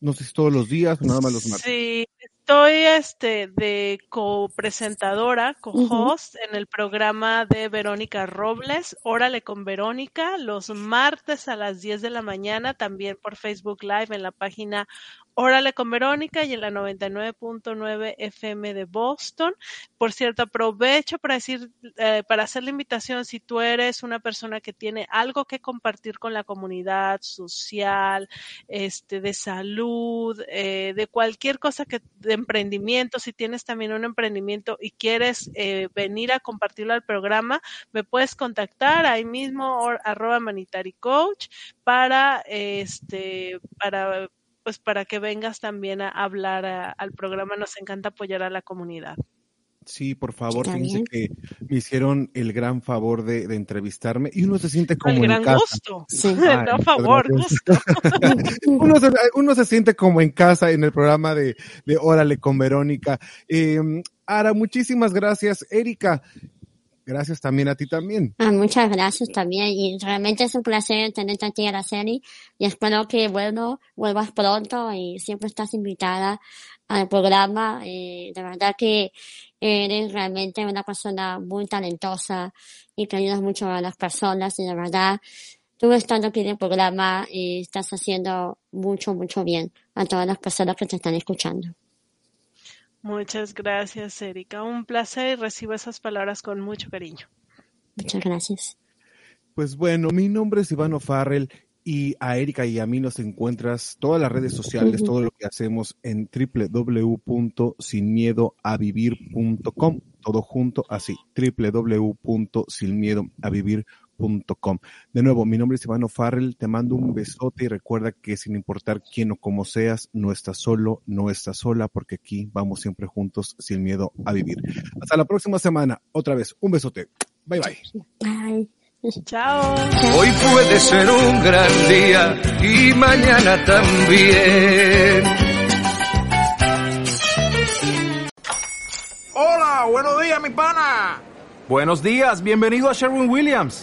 no sé si todos los días o nada más los martes. Sí, estoy este de copresentadora, co-host en el programa de Verónica Robles, Órale con Verónica, los martes a las 10 de la mañana, también por Facebook Live en la página Órale con Verónica y en la 99.9 FM de Boston. Por cierto, aprovecho para decir, eh, para hacer la invitación, si tú eres una persona que tiene algo que compartir con la comunidad social, este, de salud, eh, de cualquier cosa que, de emprendimiento, si tienes también un emprendimiento y quieres eh, venir a compartirlo al programa, me puedes contactar ahí mismo, arroba Manitari Coach, para, este, para, pues para que vengas también a hablar a, al programa. Nos encanta apoyar a la comunidad. Sí, por favor, fíjense que me hicieron el gran favor de, de entrevistarme y uno se siente como El en gran casa. gusto. Sí. Ay, no, favor, gusto. uno, se, uno se siente como en casa en el programa de, de Órale con Verónica. Eh, Ara, muchísimas gracias. Erika, gracias también a ti también. Ah, muchas gracias también y realmente es un placer tenerte aquí, Araceli, y espero que, bueno, vuelvas pronto y siempre estás invitada al programa. Eh, de verdad que eres realmente una persona muy talentosa y que ayudas mucho a las personas y de verdad tú estando aquí en el programa eh, estás haciendo mucho, mucho bien a todas las personas que te están escuchando. Muchas gracias, Erika. Un placer y recibo esas palabras con mucho cariño. Muchas gracias. Pues bueno, mi nombre es Ivano Farrell y a Erika y a mí nos encuentras todas las redes sociales, todo lo que hacemos en www.sinmiedoavivir.com, todo junto así, www.sinmiedoavivir.com. De nuevo, mi nombre es Ivano Farrell, te mando un besote y recuerda que sin importar quién o cómo seas, no estás solo, no estás sola, porque aquí vamos siempre juntos sin miedo a vivir. Hasta la próxima semana, otra vez, un besote. Bye bye. Bye. Chao. Hoy puede ser un gran día y mañana también. Hola, buenos días, mi pana. Buenos días, bienvenido a Sherwin Williams.